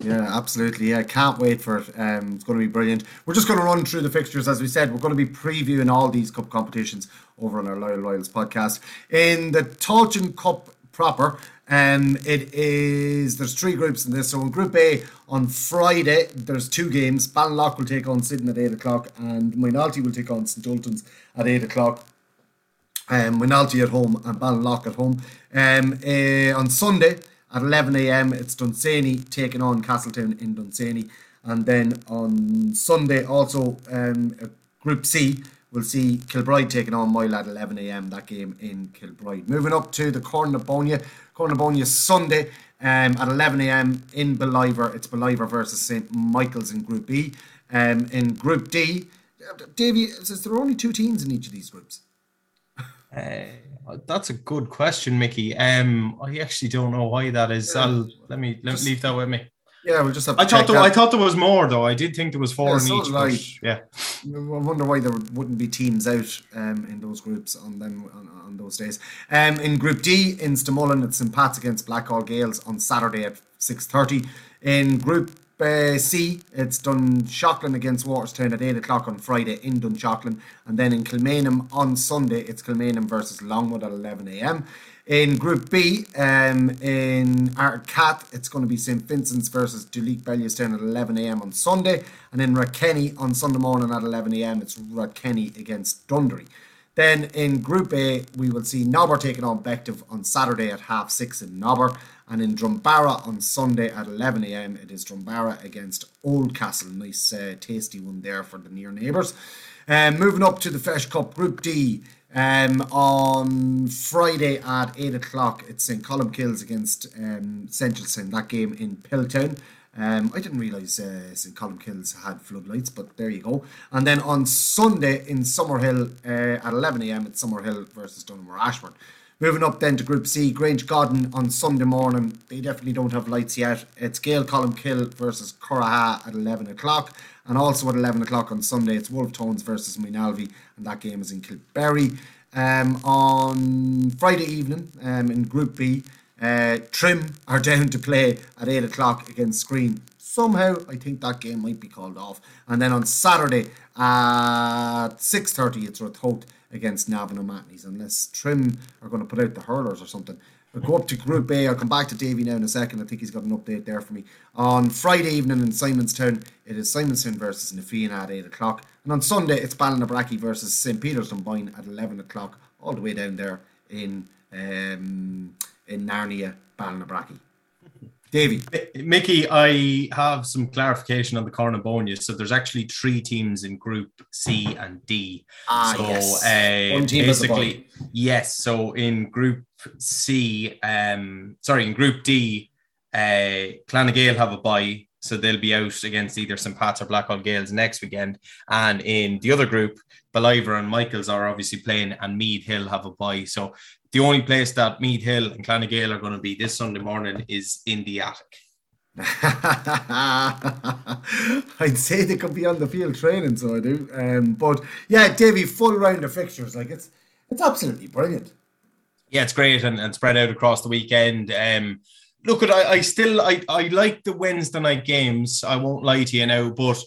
Yeah, absolutely. Yeah, can't wait for it. Um, it's going to be brilliant. We're just going to run through the fixtures as we said. We're going to be previewing all these cup competitions over on our Loyal Royals podcast. In the Tailteann Cup proper, um, it is there's three groups in this. So in Group A on Friday, there's two games. Ballinlough will take on Syddan at eight o'clock, and Moynalty will take on St Ultan's at eight o'clock. Um, Moynalty at home and Ballinlough at home. Um, uh, on Sunday at 11 a.m. it's Dunsany taking on Castletown in Dunsany, and then on Sunday also um, Group C we'll see Kilbride taking on Moyle at 11 a.m. that game in Kilbride. Moving up to the Cornabonia, Cornabonia Sunday um, at 11 a.m. in Ballivor. It's Ballivor versus St Michael's in Group B. Um, in Group D, Davey, is there only two teams in each of these groups? Uh, that's a good question, Mickey. Um, I actually don't know why that is. I'll let me let, leave that with me. Yeah, we'll just have. I thought there, I thought there was more though. I did think there was four yeah, in each. Like, yeah, I wonder why there wouldn't be teams out um, in those groups on them on, on those days. Um, in Group D, in Stamullen, it's St Pat's against Blackhall Gaels on Saturday at six thirty. In Group uh, C, it's Dunshaughlin against Walterstown at 8 o'clock on Friday in Dunshaughlin. And then in Kilmainham on Sunday, it's Kilmainham versus Longwood at 11 a.m. In Group B, um, in Ardcath, it's going to be St Vincent's versus Duleek Bellewstown at 11 a.m. on Sunday. And in Rathkenny on Sunday morning at 11 a.m., it's Rathkenny against Dundry. Then in Group A, we will see Nobber taking on Bective on Saturday at half six in Nobber. And in Drumbaragh on Sunday at 11 a.m., it is Drumbaragh against Oldcastle. Nice, uh, tasty one there for the near neighbours. Um, moving up to the Feis Cup Group D. Um, on Friday at 8 o'clock, it's St. Colmcilles against um, Centralstown, that game in Piltown. Um, I didn't realise uh, St. Colmcilles had floodlights, but there you go. And then on Sunday in Summerhill uh, at 11am, it's Summerhill versus Donaghmore Ashbourne. Moving up then to Group C, Grange Garden on Sunday morning. They definitely don't have lights yet. It's Gael Kill versus Curraha at 11 o'clock. And also at 11 o'clock on Sunday, it's Wolfe Tones versus Moynalvey. And that game is in Kilberry. Um, on Friday evening um, in Group B, uh, Trim are down to play at 8 o'clock against Skryne. somehow I think that game might be called off. And then on Saturday at 6.30 it's Ratoath against Navan O'Mahony's unless Trim are going to put out the hurlers or something. We'll go up to Group A. I'll come back to Davy now in a second. I think he's got an update there for me. On Friday evening in Simonstown, it is Simonstown versus Na Fianna at 8 o'clock. And on Sunday, it's Ballinabrackey versus St. Peter's Dunboyne at 11 o'clock, all the way down there in um, in Narnia, Ballinabrackey. Davy. Mickey, I have some clarification on the Cornabonia. So there's actually three teams in Group C and D. Ah, so, yes. Uh, One team has a basically, yes. So in Group C, um, sorry, in Group D, uh, Clann na nGael have a bye, so they'll be out against either St. Pat's or Blackhall Gaels next weekend. And in the other group, Ballivor and Michaels are obviously playing, and Meath Hill have a bye. So the only place that Meath Hill and Clann na nGael are going to be this Sunday morning is in the attic. I'd say they could be on the field training, so I do. Um, but yeah, Davy, full round of fixtures, like it's it's absolutely brilliant. Yeah, it's great and, and spread out across the weekend. Um, look, at I, I still I, I like the Wednesday night games. I won't lie to you now, but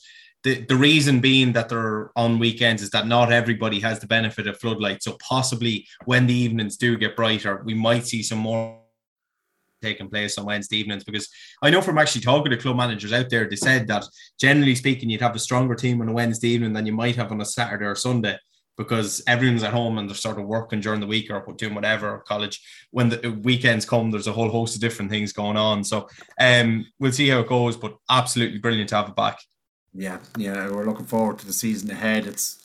the, the reason being that they're on weekends is that not everybody has the benefit of floodlights. So possibly when the evenings do get brighter, we might see some more taking place on Wednesday evenings because I know from actually talking to club managers out there, they said that generally speaking, you'd have a stronger team on a Wednesday evening than you might have on a Saturday or Sunday because everyone's at home and they're sort of working during the week or doing whatever or college. When the weekends come, there's a whole host of different things going on. So um, we'll see how it goes, but absolutely brilliant to have it back. Yeah, yeah, we're looking forward to the season ahead. It's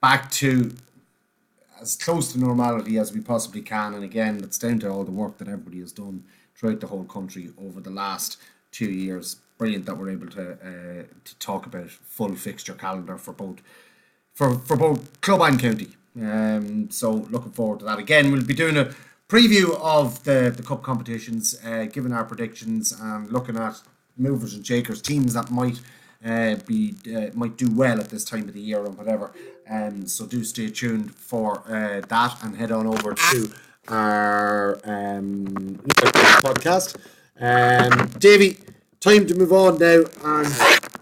back to as close to normality as we possibly can, and again, it's down to all the work that everybody has done throughout the whole country over the last two years. Brilliant that we're able to uh, to talk about full fixture calendar for both for for both club and county. Um, so looking forward to that. Again, we'll be doing a preview of the the cup competitions, uh, giving our predictions and looking at movers and shakers, teams that might uh, be uh, might do well at this time of the year and whatever. Um, so do stay tuned for uh, that and head on over to our um, podcast. Um, Davey, time to move on now and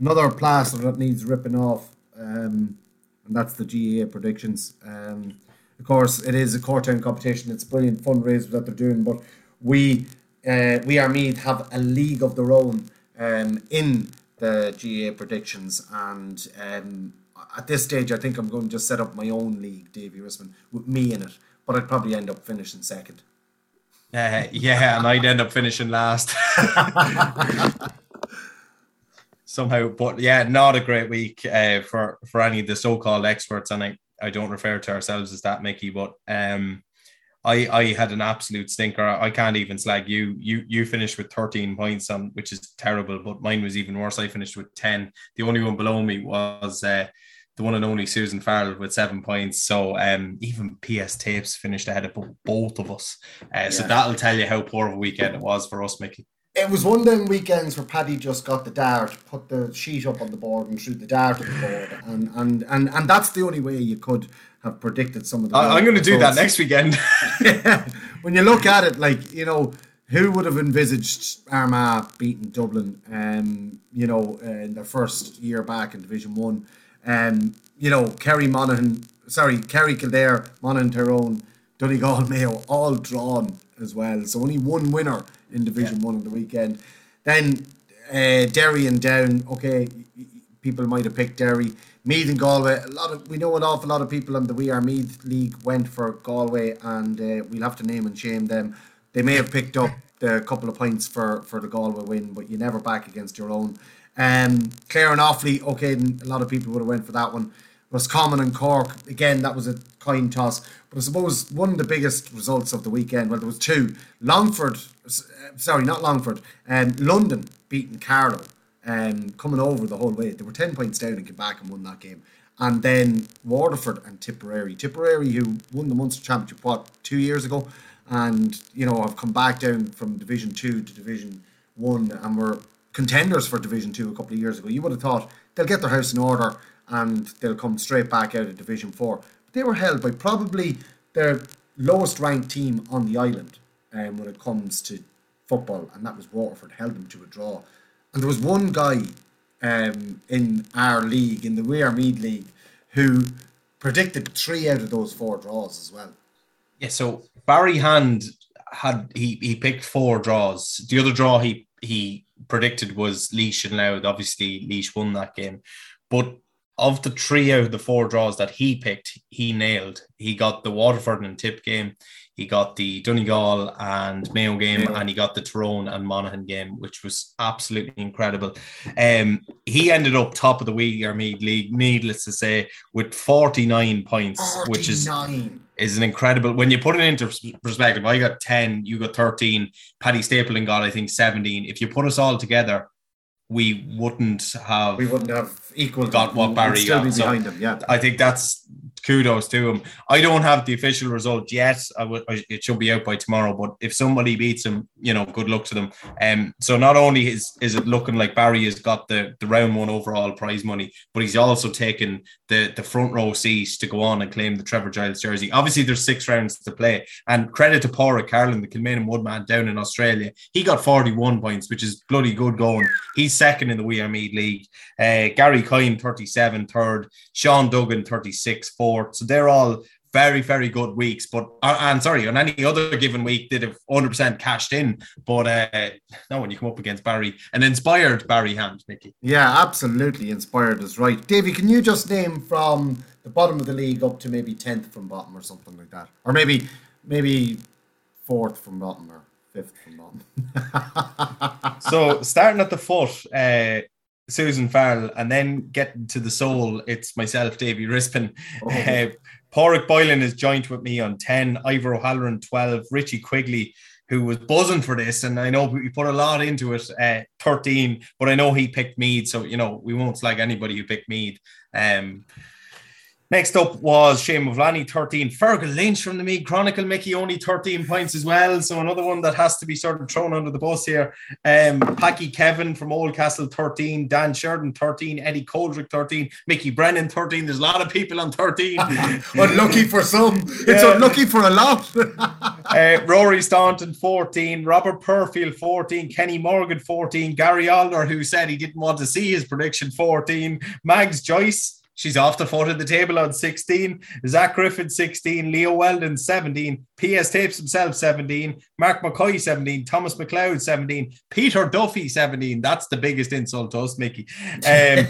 another plaster that needs ripping off, um, and that's the GAA predictions. Um, of course, it is a Cortown competition. It's brilliant fundraiser that they're doing, but we uh, we are Meath have a league of their own um, in the GA predictions, and um, at this stage, I think I'm going to just set up my own league, Davy Rispin, with me in it. But I'd probably end up finishing second. Uh, yeah, and I'd end up finishing last. Somehow, but yeah, not a great week uh, for for any of the so-called experts, and I, I don't refer to ourselves as that, Mickey, but um, I I had an absolute stinker. I can't even slag you. You you finished with 13 points on which is terrible, but mine was even worse. I finished with 10. The only one below me was uh, the one and only Susan Farrell with seven points. So um, even PS Tapes finished ahead of both of us. Uh, yeah. So that'll tell you how poor of a weekend it was for us, Mickey. It was one of them weekends where Paddy just got the dart, put the sheet up on the board, and threw the dart at the board, and and and and that's the only way you could have predicted some of the. I'm going to do that next weekend. yeah. When you look at it, like you know, who would have envisaged Armagh beating Dublin? Um, you know, uh, in their first year back in Division One, um, you know, Kerry Monaghan, sorry, Kerry Kildare, Monaghan Tyrone, Donegal Mayo, all drawn as well. So only one winner in Division yeah. One on the weekend. Then uh, Derry and Down. Okay, people might have picked Derry. Meath and Galway. A lot of we know an awful lot of people in the We Are Meath League went for Galway, and uh, we'll have to name and shame them. They may have picked up the couple of points for for the Galway win, but you never back against your own. Um, Clare and Offaly. Okay, a lot of people would have went for that one. Roscommon and Cork. Again, that was a coin toss. But I suppose one of the biggest results of the weekend, well, there was two. Longford, sorry, not Longford, and um, London beating Carlow um, coming over the whole way. They were 10 points down and came back and won that game. And then Waterford and Tipperary. Tipperary, who won the Munster Championship, what, two years ago? And, you know, have come back down from Division 2 to Division 1 and were contenders for Division 2 a couple of years ago. You would have thought they'll get their house in order and they'll come straight back out of Division 4. But they were held by probably their lowest ranked team on the island um, when it comes to football, and that was Waterford, held them to a draw And there was one guy um, in our league, in the Weir Meath League, who predicted three out of those four draws as well. Yeah, so Barry Hand had he he picked four draws. The other draw he he predicted was Laois and Louth. Obviously, Laois won that game, but of the three out of the four draws that he picked, he nailed. He got the Waterford and Tip game, he got the Donegal and Mayo game, and he got the Tyrone and Monaghan game, which was absolutely incredible. Um, he ended up top of the Weir Meath League, needless to say, with 49 points, 49. which is is an incredible. When you put it into perspective, I got 10, you got 13, Paddy Stapleton got, I think, 17. If you put us all together, we wouldn't have we wouldn't have equal got what Barry got. So him, yeah. I think that's kudos to him. I don't have the official result yet. I would it should be out by tomorrow. But if somebody beats him, you know, good luck to them. Um, so not only is is it looking like Barry has got the the round one overall prize money, but he's also taken the the front row seat to go on and claim the Trevor Giles jersey. Obviously, there's six rounds to play, and credit to Porrick Carlin, the Kilmainham Woodman down in Australia. He got 41 points, which is bloody good going. He's second in the We Are Meath League. Uh, Gary Kine 37 third, Sean Duggan 36 fourth. So they're all very, very good weeks. But uh, and sorry, on any other given week, they'd have 100% cashed in. But uh, no, when you come up against Barry, an inspired Barry Hand, Mickey. Yeah, absolutely inspired is right. Davey, can you just name from the bottom of the league up to maybe 10th from bottom or something like that? Or maybe maybe fourth from bottom or fifth from bottom. so starting at the foot, uh, Susan Farrell, and then getting to the soul, it's myself, Davy Rispin. Oh. Uh, Porrick Boylan is joined with me on 10, Ivor O'Halloran 12, Richie Quigley, who was buzzing for this, and I know we put a lot into it, uh, 13, but I know he picked Meath, so you know we won't slag anybody who picked Meath. Um, Next up was Shane Mavlani, 13. Fergal Lynch from the Meath Chronicle, Mickey, only 13 points as well. So another one that has to be sort of thrown under the bus here. Um, Packy Kevin from Oldcastle, 13. Dan Sheridan, 13. Eddie Coldrick, 13. Mickey Brennan, 13. There's a lot of people on 13. unlucky for some. It's yeah. unlucky for a lot. uh, Rory Staunton, 14. Robert Purfield, 14. Kenny Morgan, 14. Gary Alder, who said he didn't want to see his prediction, 14. Mags Joyce, She's off the foot of the table on 16. Zach Griffin, 16. Leo Weldon, 17. P.S. Tapes himself, 17. Mark McCoy, 17. Thomas McLeod, 17. Peter Duffy, 17. That's the biggest insult to us, Mickey. Um,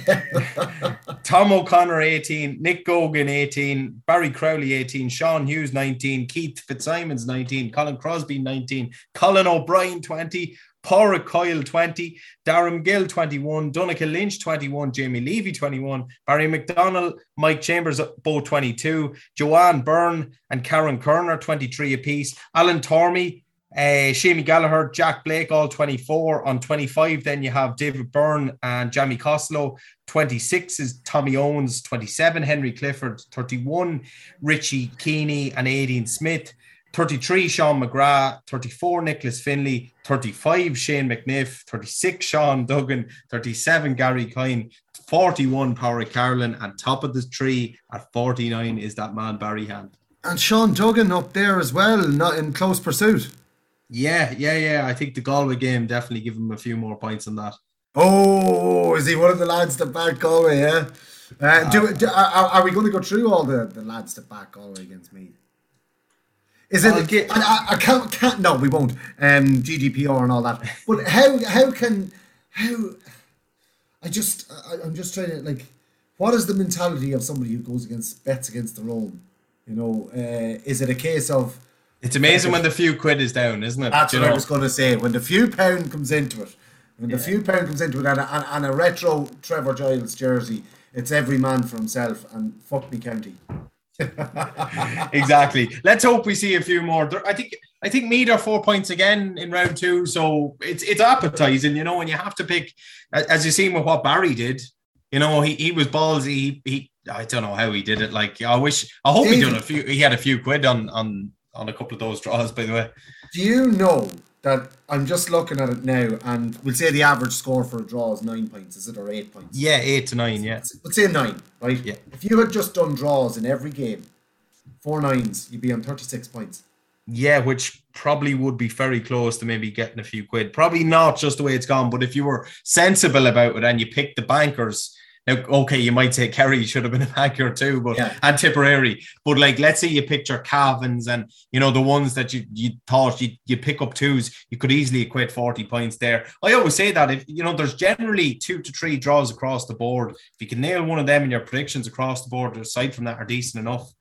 Tom O'Connor, 18. Nick Gogan, 18. Barry Crowley, 18. Sean Hughes, 19. Keith Fitzsimons, 19. Colin Crosby, 19. Colin O'Brien, 20. Porrick Coyle 20, Darren Gill 21, Donica Lynch 21, Jamie Levy 21, Barry McDonald, Mike Chambers both 22, Joanne Byrne and Karen Kerner 23 apiece, Alan Tormey, uh, Gallagher, Jack Blake, all 24. On 25, then you have David Byrne and Jamie Costello. 26 is Tommy Owens. 27, Henry Clifford. 31, Richie Keeney and Aideen Smith. 33 Sean McGrath, 34 Nicholas Finley, 35 Shane McNiff, 36 Sean Duggan, 37 Gary Kine, 41 Power Carolyn, and top of the tree at 49 is that man Barry Hand. And Sean Duggan up there as well, not in close pursuit. Yeah, yeah, yeah. I think the Galway game definitely give him a few more points than that. Oh, is he one of the lads that back Galway? Yeah. Uh, do, do, are, are we going to go through all the, the lads that back Galway against me? Is it? Get, I, I, can't, can't. No, we won't. Um, GDPR and all that. But how? How can? How? I just. I, I'm just trying to like. What is the mentality of somebody who goes against bets against their own? You know, uh, is it a case of? It's amazing when the few quid is down, isn't it? That's what know? I was going to say. When the few pound comes into it, when yeah. the few pound comes into it, and a, and, and a retro Trevor Giles jersey, it's every man for himself and fuck me county. exactly. Let's hope we see a few more. I think I think Meath are four points again in round two, so it's it's appetizing, you know. And you have to pick, as you seen with what Barry did. You know, he, he was ballsy. He, he I don't know how he did it. Like I wish, I hope he done a few. He had a few quid on on on a couple of those draws. By the way, do you know that I'm just looking at it now, and we'll say the average score for a draw is nine points, is it, or eight points? Yeah, eight to nine, yeah. Let's say nine, right? Yeah. If you had just done draws in every game, four nines, you'd be on 36 points. Yeah, which probably would be very close to maybe getting a few quid. Probably not just the way it's gone, but if you were sensible about it and you picked the bankers, now, okay, you might say Kerry should have been a banker too, but yeah. and Tipperary. But like, let's say you picture Cavins and you know the ones that you you thought you you pick up twos, you could easily equate forty points there. I always say that if you know there's generally two to three draws across the board. If you can nail one of them in your predictions across the board, aside from that, are decent enough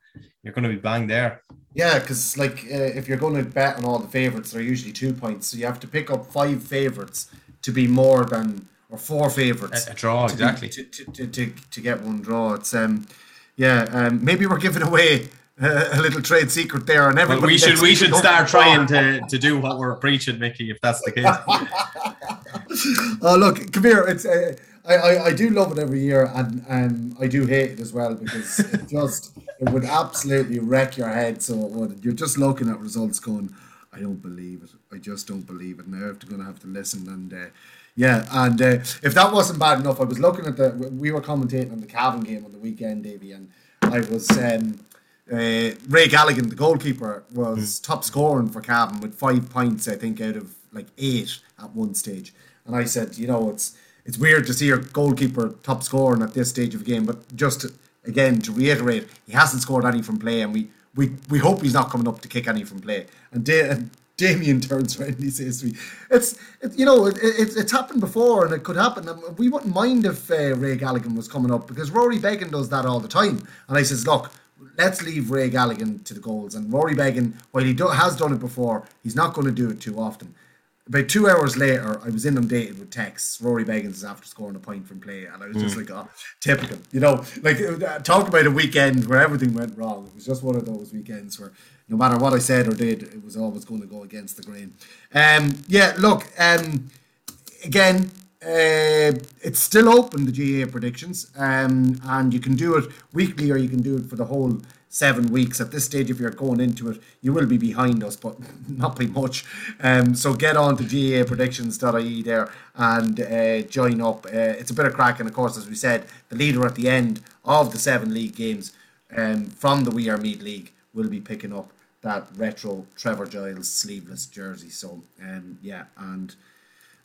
you're going to be bang there. Yeah, because like uh, if you're going to bet on all the favorites, they're usually two points. So you have to pick up five favorites to be more than or four favorites. A, a draw, to exactly. To, to, to, to, to get one draw. It's um, yeah. Um, maybe we're giving away a, a little trade secret there, and everybody. Well, we should we should start trying to, to do what we're preaching, Mickey. If that's the case. oh look, come here. It's. Uh, I, I, I do love it every year, and, and I do hate it as well because it just it would absolutely wreck your head. So it would. You're just looking at results, going, I don't believe it. I just don't believe it. Now I'm going to have to listen and. Uh, yeah, and uh, if that wasn't bad enough, I was looking at the. We were commentating on the Cavan game on the weekend, Davy, and I was. Um, uh, Ray Galligan, the goalkeeper, was mm. top scoring for Cavan with five points, I think, out of like eight at one stage. And I said, you know, it's it's weird to see your goalkeeper top scoring at this stage of the game, but just to, again to reiterate, he hasn't scored any from play, and we we, we hope he's not coming up to kick any from play. And, da- and Damien turns around and he says to me, "It's it, you know it, it, it's happened before, and it could happen. We wouldn't mind if uh, Ray Galligan was coming up because Rory Beggan does that all the time." And I says, "Look." Let's leave Ray Galligan to the goals. And Rory Beggan, while he do, has done it before, he's not going to do it too often about two hours later, I was inundated with texts. Rory Beggins is after scoring a point from play, and I was just mm. like, "Oh, typical." You know, like uh, talk about a weekend where everything went wrong. It was just one of those weekends where no matter what I said or did, it was always going to go against the grain. Um, yeah, look, um, again, uh, it's still open the GAA predictions, um, and you can do it weekly or you can do it for the whole seven weeks. At this stage, if you're going into it, you will be behind us, but not by much. Um, so get on to gaapredictions.ie there and uh, join up. Uh, it's a bit of crack, and of course, as we said, the leader at the end of the seven league games um, from the We Are Meath League will be picking up that retro Trevor Giles sleeveless jersey. So um, yeah, and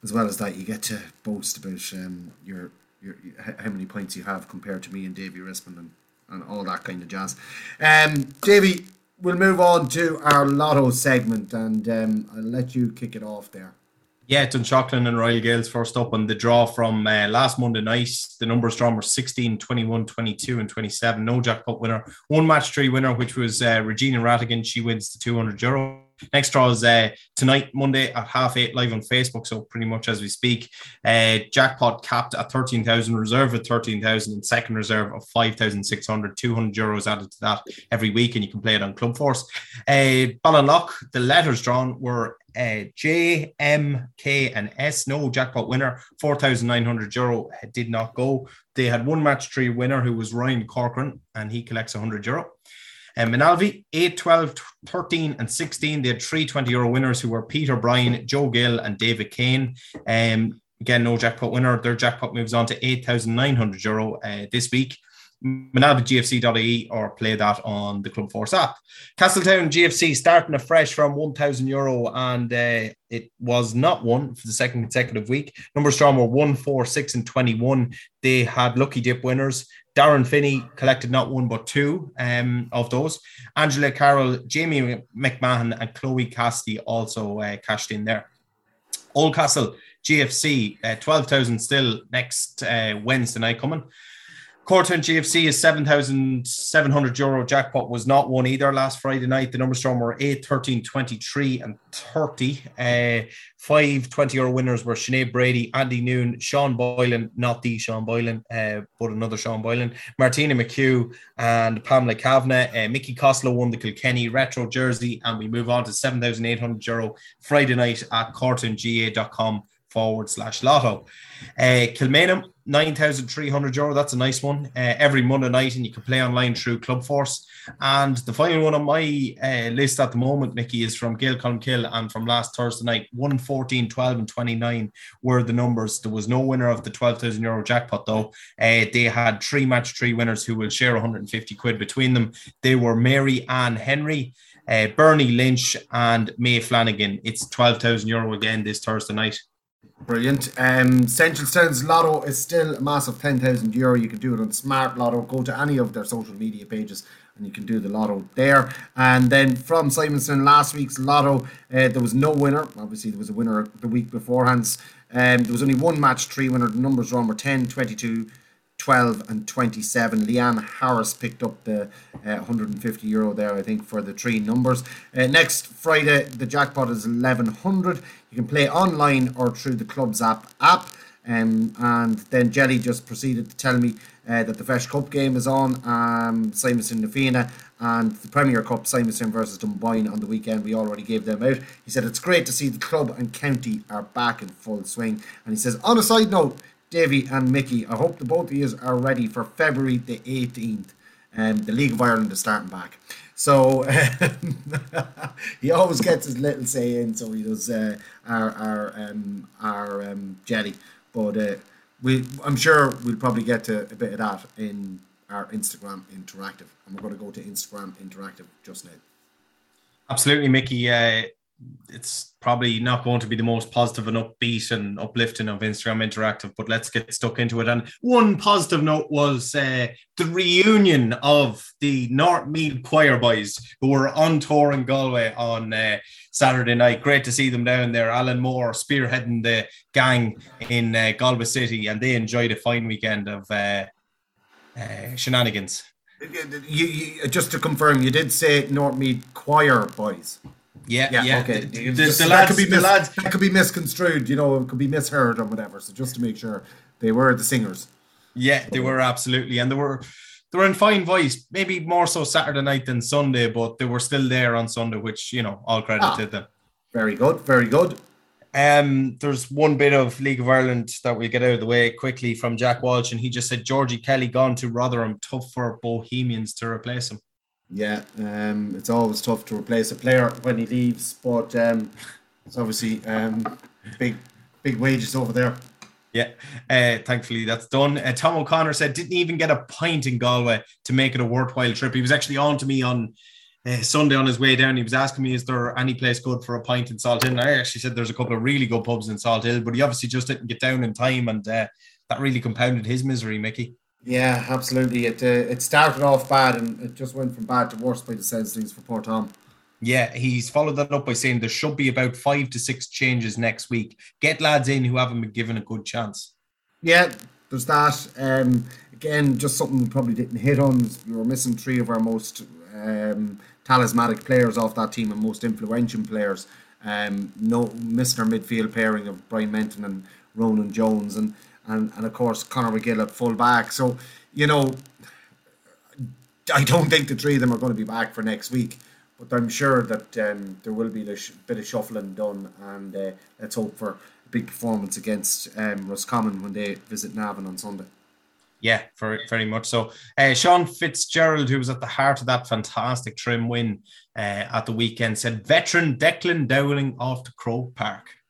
as well as that, you get to boast about um, your your how many points you have compared to me and Davy Rispin and and all that kind of jazz. Um, Davey, we'll move on to our lotto segment, and um, I'll let you kick it off there. Yeah, Dunshaughlin and Royal Gaels first up on the draw from uh, last Monday night. The numbers drawn were 16, 21, 22, and 27. No jackpot winner. One match three winner, which was uh, Regina Ratigan. She wins the 200 euro. Next draw is uh, tonight, Monday at half eight, live on Facebook. So pretty much as we speak, uh, jackpot capped at 13,000, reserve at 13,000, and second reserve of 5,600, 200 euros added to that every week, and you can play it on Club Force. Uh, Ballinlough, the letters drawn were uh, J, M, K, and S. No jackpot winner, 4,900 euro did not go. They had one match three winner who was Ryan Corcoran, and he collects 100 euro. Um, Moynalvey, 8, 12, 13, and 16. They had three 20 euro winners who were Peter Bryan, Joe Gill, and David Kane. Um, again, no jackpot winner. Their jackpot moves on to 8,900 euro uh, this week. ManalviGFC.ie or play that on the Club Force app. Castletown GFC starting afresh from 1,000 euro and uh, it was not won for the second consecutive week. Numbers strong were 1, 4, 6, and 21. They had lucky dip winners. Darren Finney collected not one but two um, of those. Angela Carroll, Jamie McMahon, and Chloe Cassidy also uh, cashed in there. Oldcastle GFC, uh, 12,000 still next uh, Wednesday night coming. Cortown GFC is 7,700 euro jackpot was not won either last Friday night. The numbers drawn were 8, 13, 23, and 30. Uh, five 20 euro winners were Sinead Brady, Andy Noon, Sean Boylan, not the Sean Boylan, uh, but another Sean Boylan, Martina McHugh, and Pamela Kavanagh. Uh, Mickey Costello won the Kilkenny retro jersey, and we move on to 7,800 euro Friday night at CourtownGA.com forward slash lotto. Uh, Kilmainham, 9,300 euro. That's a nice one. Uh, every Monday night, and you can play online through Club Force. And the final one on my uh, list at the moment, Mickey, is from Gael Colmkill and from last Thursday night. 1, 14, 12, and 29 were the numbers. There was no winner of the 12,000 euro jackpot, though. Uh, they had three match three winners who will share 150 quid between them. They were Mary Ann Henry. uh, Bernie Lynch, and May Flanagan. It's 12,000 euro again this Thursday night. Brilliant. Um, Central Stones Lotto is still a massive 10,000 euro. You can do it on Smart Lotto. Go to any of their social media pages and you can do the lotto there. And then from Simonstown, last week's lotto, uh, there was no winner. Obviously, there was a winner the week beforehand. Um, there was only one match, three winner. The numbers were 10, 22, 12 and 27. Leanne Harris picked up the uh, 150 euro there, I think, for the three numbers. Uh, next Friday, the jackpot is 1100. You can play online or through the club's app. app. Um, and then Jelly just proceeded to tell me uh, that the Feis Cup game is on, um, Simonstown Na Fianna, and the Premier Cup, Simonstown versus Dunboyne on the weekend. We already gave them out. He said it's great to see the club and county are back in full swing. And he says, on a side note, Davy and Mickey. I hope the both of you are ready for February the 18th. Um, the League of Ireland is starting back. So he always gets his little say in, so he does uh, our our um, our um, jelly. But uh, we, I'm sure we'll probably get to a bit of that in our Instagram interactive, and we're going to go to Instagram interactive just now. Absolutely, Mickey. Uh, it's probably not going to be the most positive and upbeat and uplifting of Instagram Interactive, but let's get stuck into it. And one positive note was uh, the reunion of the North Meath Choir Boys who were on tour in Galway on uh, Saturday night. Great to see them down there. Alan Moore spearheading the gang in uh, Galway City, and they enjoyed a fine weekend of uh, uh, shenanigans. You, you, just to confirm, you did say North Meath Choir Boys. Yeah, yeah. yeah. Okay. The, the, the, the lads, could be mis- lads. that could be misconstrued, you know, it could be misheard or whatever. So just to make sure they were the singers. Yeah, they were absolutely, and they were they were in fine voice. Maybe more so Saturday night than Sunday, but they were still there on Sunday, which you know, all credit ah, to them. Very good, very good. Um, there's one bit of League of Ireland that we get out of the way quickly from Jack Walsh, and he just said Georgie Kelly gone to Rotherham, tough for Bohemians to replace him. Yeah, um, it's always tough to replace a player when he leaves, but um, it's obviously um, big, big wages over there. Yeah, uh, thankfully that's done. Uh, Tom O'Connor said didn't even get a pint in Galway to make it a worthwhile trip. He was actually on to me on uh, Sunday on his way down. He was asking me, "Is there any place good for a pint in Salthill?" And I actually said there's a couple of really good pubs in Salt Hill, but he obviously just didn't get down in time, and uh, that really compounded his misery, Mickey. Yeah, absolutely. It uh, it started off bad and it just went from bad to worse by the sense things for poor Tom. Yeah, he's followed that up by saying there should be about five to six changes next week. Get lads in who haven't been given a good chance. Yeah, there's that. Um, again, just something we probably didn't hit on. We were missing three of our most um, talismanic players off that team and most influential players. Um, no, missing our midfield pairing of Brian Menton and Ronan Jones, and and, and of course Conor McGill at full back. So, you know, I don't think the three of them are going to be back for next week, but I'm sure that um, there will be a sh- bit of shuffling done, and uh, let's hope for a big performance against um, Roscommon when they visit Navan on Sunday. Yeah, very, very much so. Uh, Sean Fitzgerald, who was at the heart of that fantastic trim win uh, at the weekend, said veteran Declan Dowling off to Croke Park.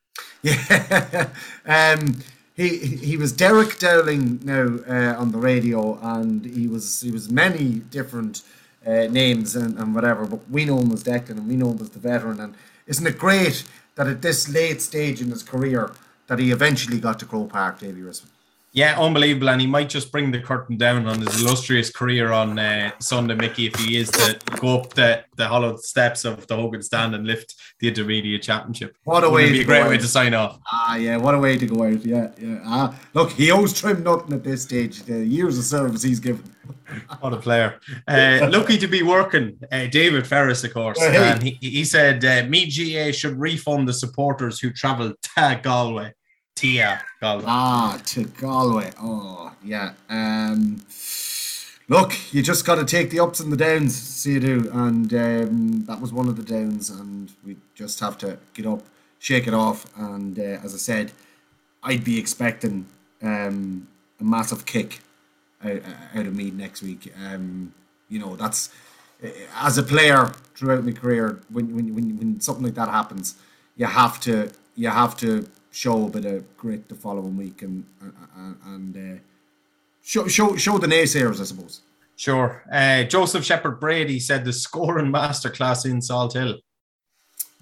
Yeah. um, he he was Derek Dowling now uh, on the radio, and he was he was many different uh, names and, and whatever. But we know him as Declan, and we know him as the veteran. And isn't it great that at this late stage in his career that he eventually got to Croke Park, Davy Rispin? Yeah, unbelievable. And he might just bring the curtain down on his illustrious career on uh, Sunday, Mickey, if he is to go up the, the hollowed steps of the Hogan stand and lift the intermediate championship. What a way! Be a great way to sign off. Ah, yeah, what a way to go out. Yeah, yeah. Ah, look, he owes Trim nothing at this stage. The years of service he's given. what a player! Uh, lucky to be working. Uh, David Ferris, of course, hey. and he, he said uh, me GA should refund the supporters who travelled to Galway. Tia Galway. Ah, to Galway. Oh, yeah. Um, look, you just got to take the ups and the downs, see you do, and um, that was one of the downs, and we just have to get up, shake it off, and uh, as I said, I'd be expecting um, a massive kick out, out of me next week. Um, you know, that's as a player throughout my career, when, when when when something like that happens, you have to you have to show a bit of grit the following week and and, and uh, show show show the naysayers, I suppose. Sure. Uh, Joseph Shepherd Brady said the scoring masterclass in Salt Hill.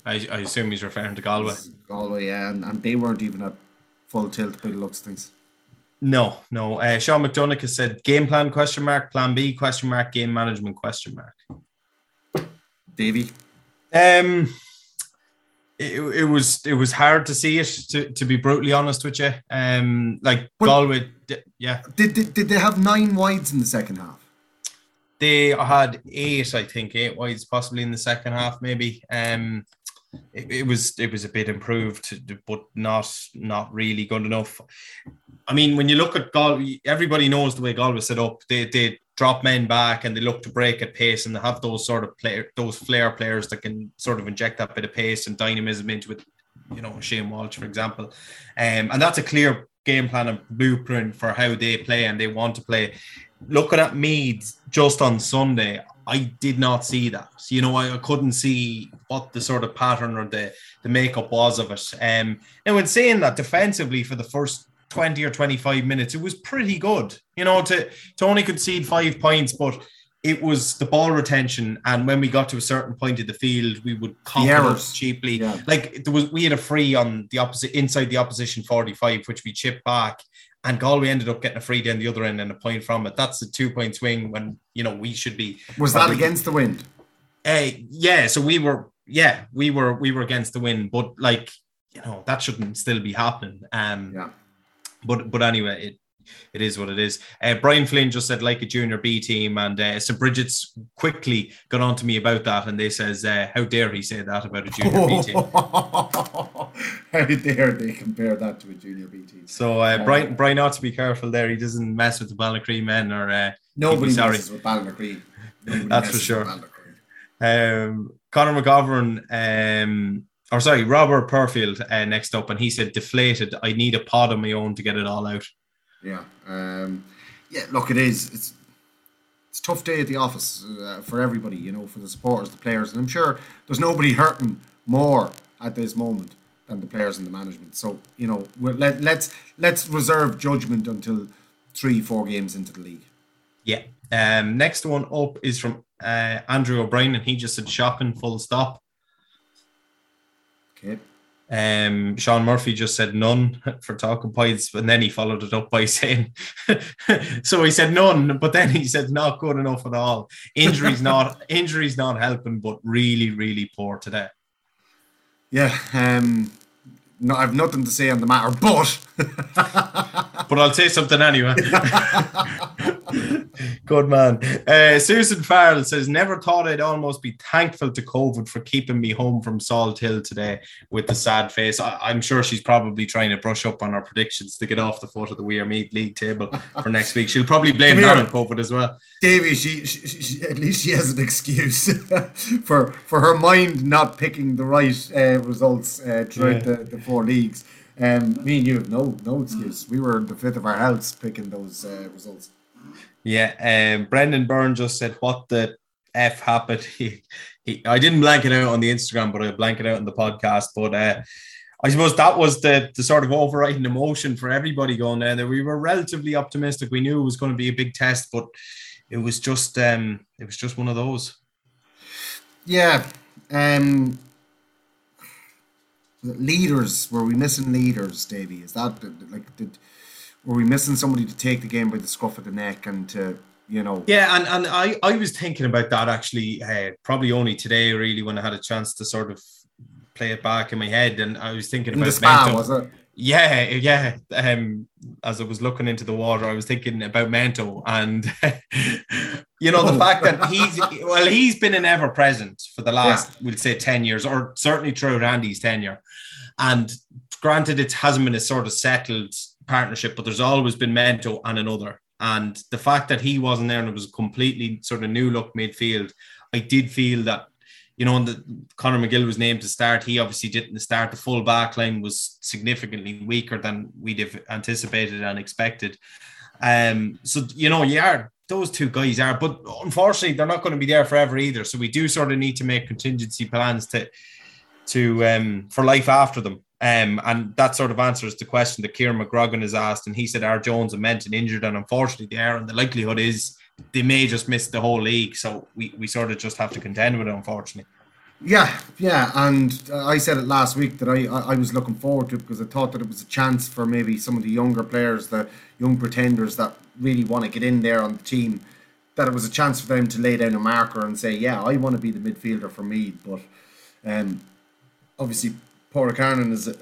I, I assume he's referring to Galway. Galway, yeah, and, and they weren't even at full tilt by the looks of things. No, no. Uh, Sean McDonough has said game plan question mark, plan B question mark, game management question mark. Davy. Um, it, it was it was hard to see it to, to be brutally honest with you. Um, like but Galway, yeah. Did, did did they have nine wides in the second half? They had eight, I think, eight wides possibly in the second half, maybe. Um, it, it, was it was a bit improved, but not not really good enough. I mean, when you look at Galway, everybody knows the way Galway set up. They they drop men back and they look to break at pace and they have those sort of player those flair players that can sort of inject that bit of pace and dynamism into it. You know, Shane Walsh, for example, um, and that's a clear game plan and blueprint for how they play and they want to play. Looking at Meath just on Sunday, I did not see that. You know, I, I, couldn't see what the sort of pattern or the, the makeup was of it. Um, now, in saying that, defensively for the first 20 or 25 minutes, it was pretty good. You know, to, to only concede five points, but it was the ball retention. And when we got to a certain point of the field, we would cop it cheaply. Yeah. Like there was, we had a free on the opposite inside the opposition 45, which we chipped back and Galway ended up getting a free down the other end and a point from it. That's a two point swing when you know we should be. Was that against the wind? Uh, yeah, so we were yeah we were we were against the wind, but like you know that shouldn't still be happening. Um, yeah. But but anyway, it it is what it is. Uh, Brian Flynn just said like a junior B team, and uh, so Bridget's quickly got on to me about that, and they says, uh, "How dare he say that about a junior B team? How dare they compare that to a junior B team?" So uh, Brian Brian ought to be careful there. He doesn't mess with the Ballacree men, or uh, nobody sorry. messes with Ballacree. That's for sure. Um, Conor McGovern. Um, or sorry, Robert Perfield uh, next up, and he said deflated. I need a pod of my own to get it all out. Yeah, um, yeah. Look, it is. It's it's a tough day at the office uh, for everybody. You know, for the supporters, the players, and I'm sure there's nobody hurting more at this moment than the players and the management. So you know, let let's let's reserve judgment until three, four games into the league. Yeah. Um, next one up is from uh, Andrew O'Brien, and he just said shopping full stop. Okay. Um, Sean Murphy just said none for talking points, and then he followed it up by saying, "So he said none, but then he said not good enough at all. Injuries not injuries not helping, but really, really poor today." Yeah, um, no, I've nothing to say on the matter, but but I'll say something anyway. Good man. Uh, Susan Farrell says, Never thought I'd almost be thankful to COVID for keeping me home from Salthill today with the sad face. I- am sure she's probably trying to brush up on our predictions to get off the foot of the We Are Meath League table for next week. She'll probably blame that on COVID as well. Davy, she, she, she, at least she has an excuse for for her mind not picking the right uh, results uh, throughout yeah. the, the four leagues. Um, me and you have no no excuse. We were in the fifth of our house picking those uh, results. Yeah, um, Brendan Byrne just said, "What the f happened?" He, he, I didn't blank it out on the Instagram, but I blank it out in the podcast. But uh, I suppose that was the the sort of overriding emotion for everybody going there. That we were relatively optimistic. We knew it was going to be a big test, but it was just um, it was just one of those. Yeah. Um, leaders were we missing leaders, Davy? Is that like did were we missing somebody to take the game by the scruff of the neck and to you know yeah and and i i was thinking about that actually uh, probably only today really when i had a chance to sort of play it back in my head and i was thinking in about the spa, was it yeah yeah um as i was looking into the water i was thinking about mento and you know the oh. fact that he's well he's been an ever present for the last yeah. we'll say 10 years or certainly throughout andy's tenure and granted it hasn't been a sort of settled partnership, but there's always been Mento and another. And the fact that he wasn't there and it was a completely sort of new look midfield, I did feel that, you know, the Conor McGill was named to start. He obviously didn't start. The full back line was significantly weaker than we'd have anticipated and expected. Um, so you know, yeah, those two guys are, but unfortunately, they're not going to be there forever either. So we do sort of need to make contingency plans to to um for life after them. Um, and that sort of answers the question that Kieran McGrogan has asked. And he said, Are Jones and Menton injured? And unfortunately, they are. And the likelihood is they may just miss the whole league. So we, we sort of just have to contend with it, unfortunately. Yeah, yeah, and I said it last week that I, I, I was looking forward to it because I thought that it was a chance for maybe some of the younger players, the young pretenders that really want to get in there on the team, that it was a chance for them to lay down a marker and say, yeah, I want to be the midfielder for me. But um, obviously, Paul Carnan is a,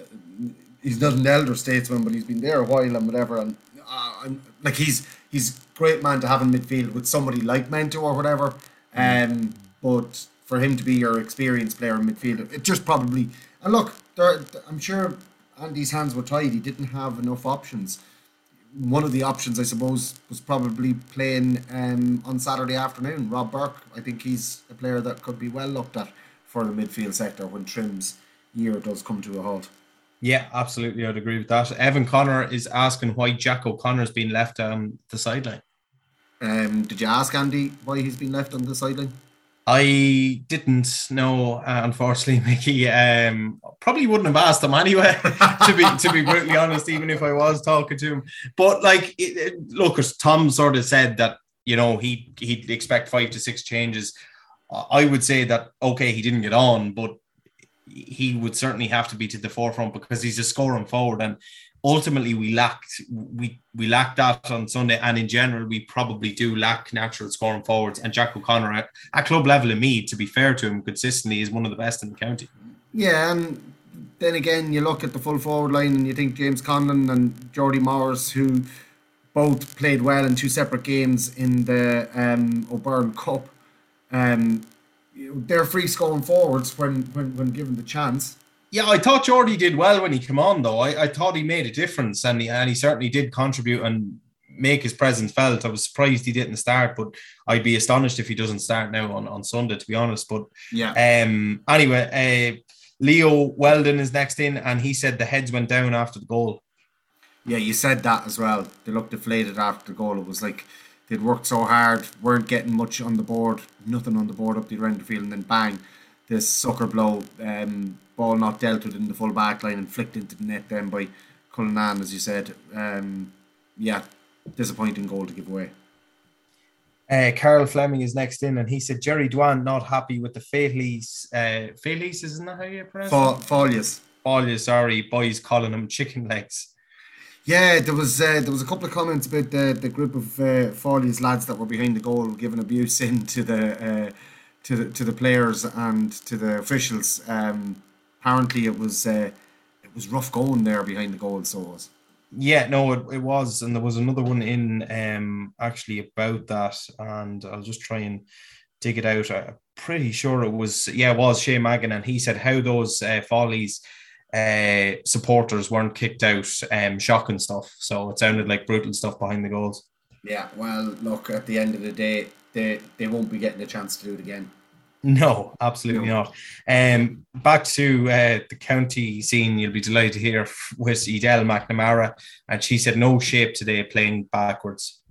he's not an elder statesman, but he's been there a while and whatever, and uh, like he's he's a great man to have in midfield with somebody like Mento or whatever. Um, but for him to be your experienced player in midfield. It just probably and look, there, I'm sure Andy's hands were tied. He didn't have enough options. One of the options, I suppose, was probably playing um, on Saturday afternoon. Rob Burke, I think he's a player that could be well looked at for the midfield sector when Trim's year does come to a halt. Yeah, absolutely. I'd agree with that. Evan Connor is asking why Jack O'Connor's been left on the sideline. Um, did you ask Andy why he's been left on the sideline? I didn't know, uh, unfortunately, Mickey. Um, probably wouldn't have asked him anyway. to be to be brutally honest, even if I was talking to him. But like, it, it, look, Tom sort of said that you know he he'd expect five to six changes. I would say that okay, he didn't get on, but he would certainly have to be to the forefront because he's a scoring forward, and ultimately we lacked we we lacked that on Sunday, and in general we probably do lack natural scoring forwards. And Jack O'Connor at, at club level in Meath, to be fair to him, consistently is one of the best in the county. Yeah, and then again you look at the full forward line and you think James Conlon and Jordy Morris, who both played well in two separate games in the um, O'Byrne Cup. Um, they're free scoring forwards when, when when given the chance. Yeah, I thought Jordy did well when he came on, though. I, I thought he made a difference, and he, and he certainly did contribute and make his presence felt. I was surprised he didn't start, but I'd be astonished if he doesn't start now on, on Sunday, to be honest. But yeah. Um. Anyway, uh, Leo Weldon is next in, and he said the heads went down after the goal. Yeah, you said that as well. They looked deflated after the goal. It was like they'd worked so hard, weren't getting much on the board, nothing on the board up the around the field, and then bang, this sucker blow. Um, ball not dealt with in the full back line and flicked into the net then by Cullinan, as you said. Um, yeah, disappointing goal to give away. Uh, Carl Fleming is next in, and he said Jerry Dwan not happy with the Faileys. Uh, isn't that how you pronounce it? Folias. Folias, sorry, boys calling them chicken legs. Yeah, there was uh, there was a couple of comments about the the group of uh, Folias lads that were behind the goal giving abuse into the uh, to the to the players and to the officials. Um, apparently it was uh, it was rough going there behind the goal. So was. Yeah, no, it, it was, and there was another one in um actually about that, and I'll just try and dig it out. I'm pretty sure it was yeah, it was Shane Magan, and he said how those uh, Follies uh, supporters weren't kicked out, um, shocking stuff. So it sounded like brutal stuff behind the goals. Yeah, well, look, at the end of the day, they they won't be getting a chance to do it again. No, absolutely no. not. Um, back to uh, the county scene, you'll be delighted to hear with Edel McNamara, and she said no shape today, playing backwards.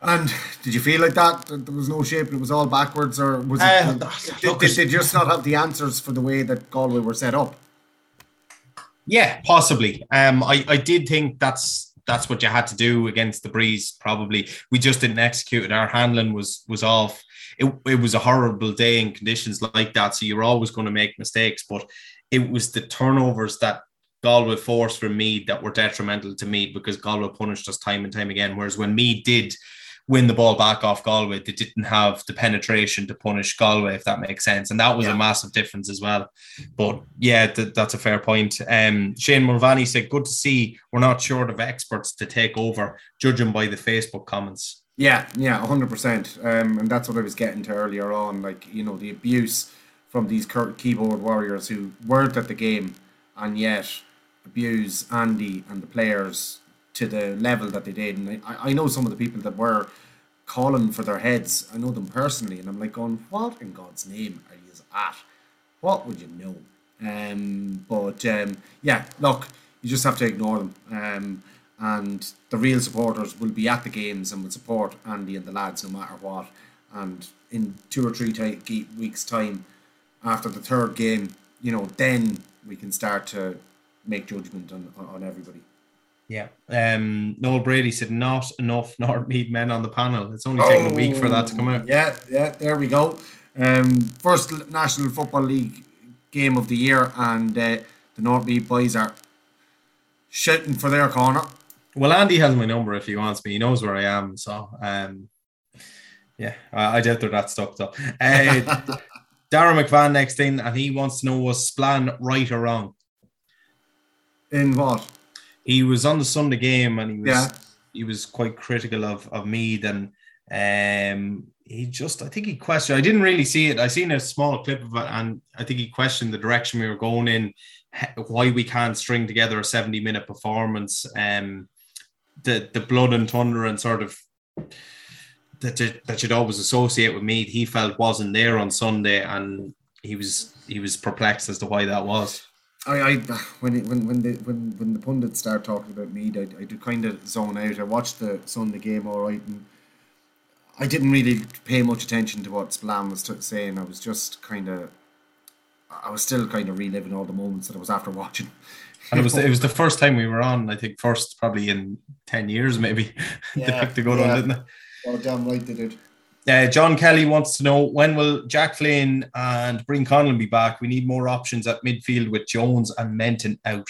And did you feel like that? There was no shape, it was all backwards, or was it? Uh, did, did, they just not have the answers for the way that Galway were set up? Yeah, possibly. Um, I, I did think that's that's what you had to do against the breeze. Probably we just didn't execute it. Our handling was was off it, it was a horrible day in conditions like that. So you're always going to make mistakes, but it was the turnovers that Galway forced from Meath that were detrimental to Meath because Galway punished us time and time again. Whereas when Meath did win the ball back off Galway, they didn't have the penetration to punish Galway, if that makes sense. And that was yeah. a massive difference as well. But yeah, th- that's a fair point. Um, Shane Mulvaney said, Good to see we're not short of experts to take over, judging by the Facebook comments. Yeah, yeah, hundred um, percent. And that's what I was getting to earlier on. Like you know, the abuse from these keyboard warriors who weren't at the game and yet abuse Andy and the players to the level that they did. And I, I know some of the people that were calling for their heads. I know them personally, and I'm like going, "What in God's name are you at? What would you know?" Um, but um, yeah, look, you just have to ignore them. Um, and the real supporters will be at the games and will support Andy and the lads no matter what. And in two or three t- weeks' time, after the third game, you know, then we can start to make judgment on, on everybody. Yeah. Um, Noel Brady said not enough North-Meath men on the panel. It's only taken oh, a week for that to come out. Yeah, yeah, there we go. Um, first National Football League game of the year, and uh, the North-Meath boys are shouting for their corner. Well, Andy has my number if he wants me. He knows where I am. So, um, yeah, I, I doubt they're that stuck though. Uh, Darren McVan next in, and he wants to know was Spillane right or wrong? In what? He was on the Sunday game, and he was yeah. he was quite critical of of Meath, and um, he just I think he questioned. I didn't really see it. I seen a small clip of it, and I think he questioned the direction we were going in, why we can't string together a seventy minute performance, um, the the blood and thunder and sort of that that you'd always associate with Meath, he felt wasn't there on Sunday, and he was he was perplexed as to why that was. I, I when it, when when the when when the pundits start talking about Meath, I, I do kind of zone out. I watched the Sunday game all right, and I didn't really pay much attention to what Spillane was t- saying. I was just kind of, I was still kind of reliving all the moments that I was after watching. And it was it was the first time we were on. I think first probably in ten years maybe. Yeah, they picked a good yeah. one, didn't they? Oh, damn right they did. Uh, John Kelly wants to know when will Jack Flynn and Breen Conlon be back? We need more options at midfield with Jones and Menton out.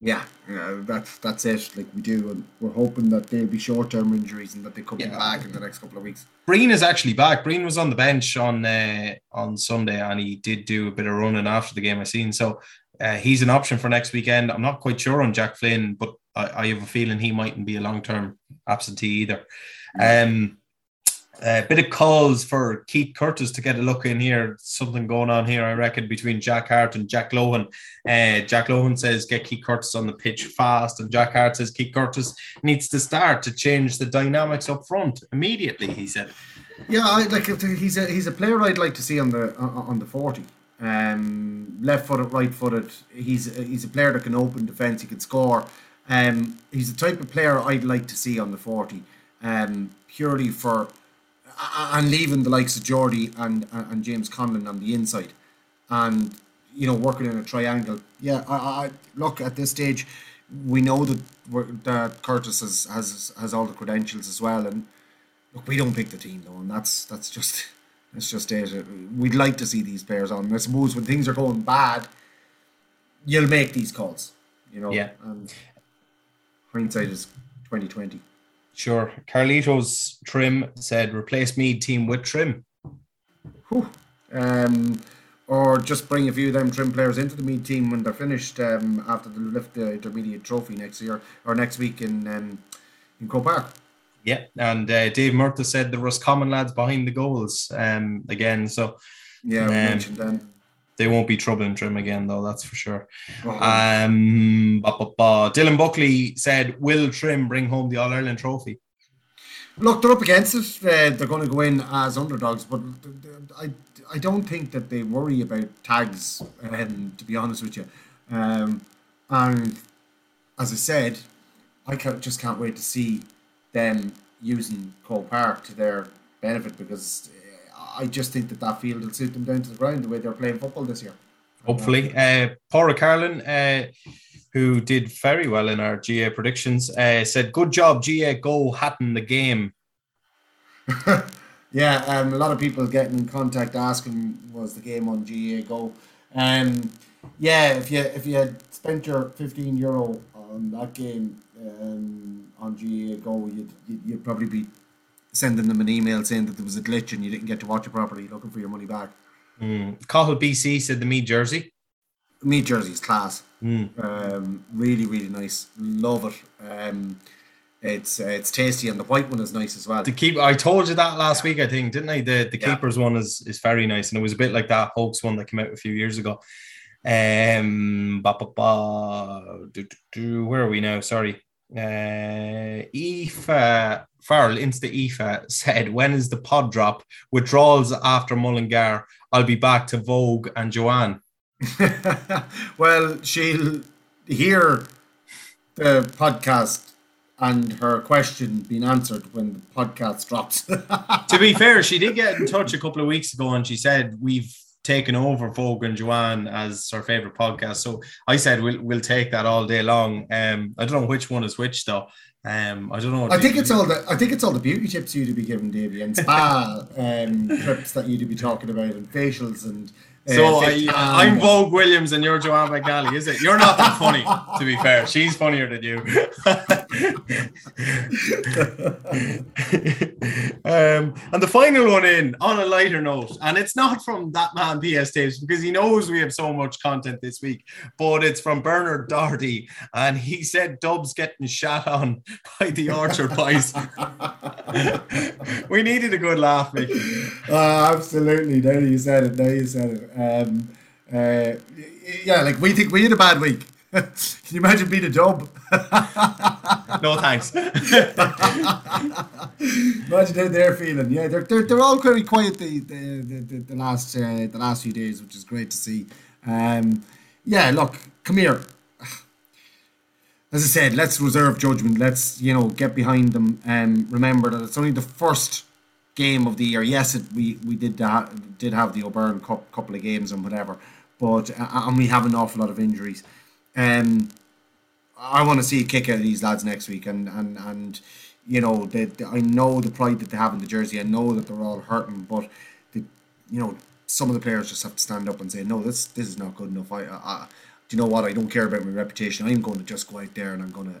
Yeah, yeah, that's that's it. Like we do, and we're hoping that they'll be short term injuries and that they come yeah. back in the next couple of weeks. Breen is actually back. Breen was on the bench on uh, on Sunday, and he did do a bit of running after the game. I seen so uh, he's an option for next weekend. I'm not quite sure on Jack Flynn, but I, I have a feeling he mightn't be a long term absentee either. Um, a bit of calls for Keith Curtis to get a look in here. Something going on here, I reckon, between Jack Hart and Jack Lohan. Uh, Jack Lohan says get Keith Curtis on the pitch fast, and Jack Hart says Keith Curtis needs to start to change the dynamics up front immediately. He said. Yeah, I like he's a he's a player I'd like to see on the on the forty. Um, left footed, right footed. He's he's a player that can open defence. He can score. Um, he's the type of player I'd like to see on the forty um, purely for and leaving the likes of Geordie and and James Conlon on the inside, and you know working in a triangle. Yeah, I, I look at this stage, we know that that Curtis has, has has all the credentials as well, and look, we don't pick the team though, and that's that's just that's just it. We'd like to see these players on. And I suppose when things are going bad, you'll make these calls. You know, yeah. And hindsight is twenty twenty. Sure. Carlitos Trim said, replace me team with Trim. Whew. Um, or just bring a few of them Trim players into the Meath team when they're finished um, after they lift the intermediate trophy next year or next week in um, in Park. Yeah, and uh, Dave Murtha said there was common lads behind the goals um, again. So yeah, we um, mentioned them they won't be troubling Trim again, though. That's for sure. Um, bah, bah, bah. Dylan Buckley said, "Will Trim bring home the All Ireland trophy?" Look, they're up against it. Uh, they're going to go in as underdogs, but I, I don't think that they worry about tags. Um, to be honest with you, um, and as I said, I can't, just can't wait to see them using Croke Park to their benefit because I just think that that field will suit them down to the ground the way they're playing football this year. Hopefully, uh, Paula Carlin, uh, who did very well in our GA predictions, uh, said, "Good job, GA. Go Hatton the game." yeah, um, a lot of people getting in contact asking, "Was the game on GAAGO?" Um, yeah, if you if you had spent your fifteen euro on that game um, on GAAGO, you'd, you'd, you'd probably be sending them an email saying that there was a glitch and you didn't get to watch it properly, looking for your money back. Mm. Cahill BC said the Meath jersey. Meath jersey is class. Mm. Um, really, really nice. Love it. Um, it's uh, it's tasty and the white one is nice as well. The keep I told you that last week, I think, didn't I? The the yeah. keepers one is is very nice and it was a bit like that Hawks one that came out a few years ago. Um, ba, ba, ba, do, do, do, where are we now? Sorry. Uh, Aoife Farrell, Insta Aoife, said, When is the pod drop? Withdrawals after Mullingar. I'll be back to Vogue and Joanne. well, she'll hear the podcast and her question being answered when the podcast drops. to be fair, she did get in touch a couple of weeks ago and she said, We've taken over Vogue and Joanne as our favorite podcast. So I said we'll we'll take that all day long. Um, I don't know which one is which though. Um, I don't know. I think it's all the I think it's all the beauty tips you'd be giving, Davy, and spa um, trips that you'd be talking about, and facials and so uh, I, am Vogue Williams and you're Joanne McNally, is it? You're not that funny, to be fair. She's funnier than you. um, and the final one in on a lighter note, and it's not from that man PS Tapes because he knows we have so much content this week, but it's from Bernard Doherty, and he said Dubs getting shot on by the Archer Boys. we needed a good laugh, Mickey. Uh, absolutely. Now you said it. Now you said it. Um, uh, yeah, like we think we had a bad week. Can you imagine being a dub? no thanks. imagine how they're feeling. Yeah, they're, they're, they're all very quiet the the, the, the last uh, the last few days, which is great to see. Um, yeah, look, come here. As I said, let's reserve judgment. Let's you know get behind them. And um, remember that it's only the first game of the year. Yes, it, we we did did have the O'Byrne Cup couple of games and whatever, but uh, and we have an awful lot of injuries. Um, I want to see a kick out of these lads next week, and and and you know, they, they, I know the pride that they have in the jersey. I know that they're all hurting, but the, you know, some of the players just have to stand up and say, no, this this is not good enough. I, I, do you know what? I don't care about my reputation. I'm going to just go out there and I'm to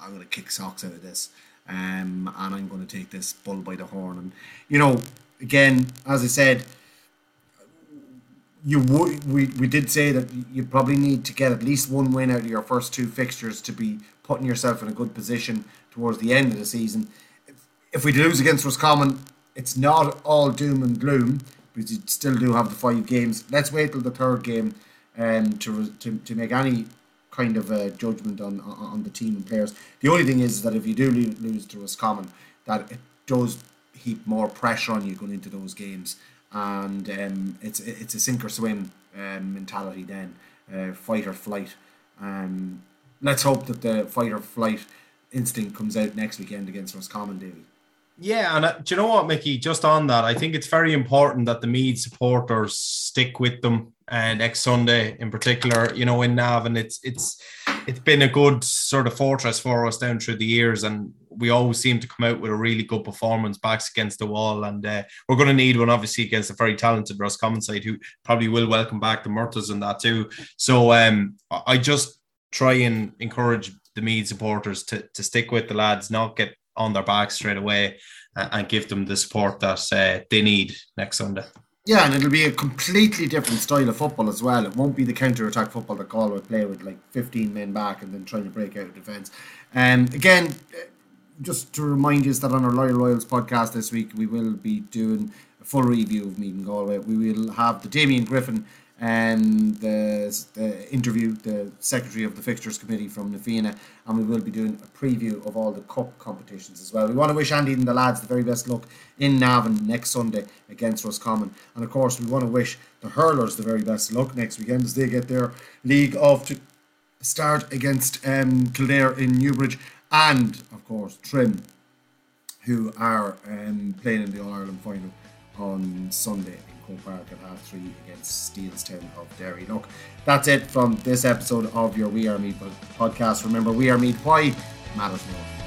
I'm to kick socks out of this um, and I'm going to take this bull by the horn. And you know, again, as I said, you would we, we did say that you probably need to get at least one win out of your first two fixtures to be putting yourself in a good position towards the end of the season. If, if we lose against Roscommon, it's not all doom and gloom because you still do have the five games. Let's wait till the third game um, to, to, to make any kind of a judgment on, on, the team and players. The only thing is that if you do lose to Roscommon, that it does heap more pressure on you going into those games, and um, it's it's a sink or swim um, mentality then, uh, fight or flight. Um, let's hope that the fight or flight instinct comes out next weekend against Roscommon, Davy. Yeah, and uh, do you know what, Mickey? Just on that, I think it's very important that the Mead supporters stick with them uh, next Sunday, in particular. You know, in Navan, it's it's it's been a good sort of fortress for us down through the years, and we always seem to come out with a really good performance, backs against the wall, and uh, we're going to need one obviously against a very talented Roscommon side who probably will welcome back the Murtaghs and that too. So um, I just try and encourage the Meath supporters to to stick with the lads, not get on their back straight away and, and give them the support that uh, they need next Sunday. Yeah, and it'll be a completely different style of football as well. It won't be the counter attack football that Galway play with like 15 men back and then trying to break out of defence. And um, again, just to remind you that on our Loyal Royals podcast this week, we will be doing a full review of Meath and Galway. We will have the Damien Griffin and the, the interview the secretary of the fixtures committee from Na Fianna, and we will be doing a preview of all the cup competitions as well. We want to wish Andy and the lads the very best luck in Navan next Sunday against Roscommon, and of course we want to wish the hurlers the very best luck next weekend as they get their league off to start against um, Kildare in Newbridge, and of course Trim, who are um, playing in the All Ireland final on Sunday Park at half three against Steelstown of Derry. Look, that's it from this episode of your We Are Meath podcast. Remember, We Are Meath, why matters more.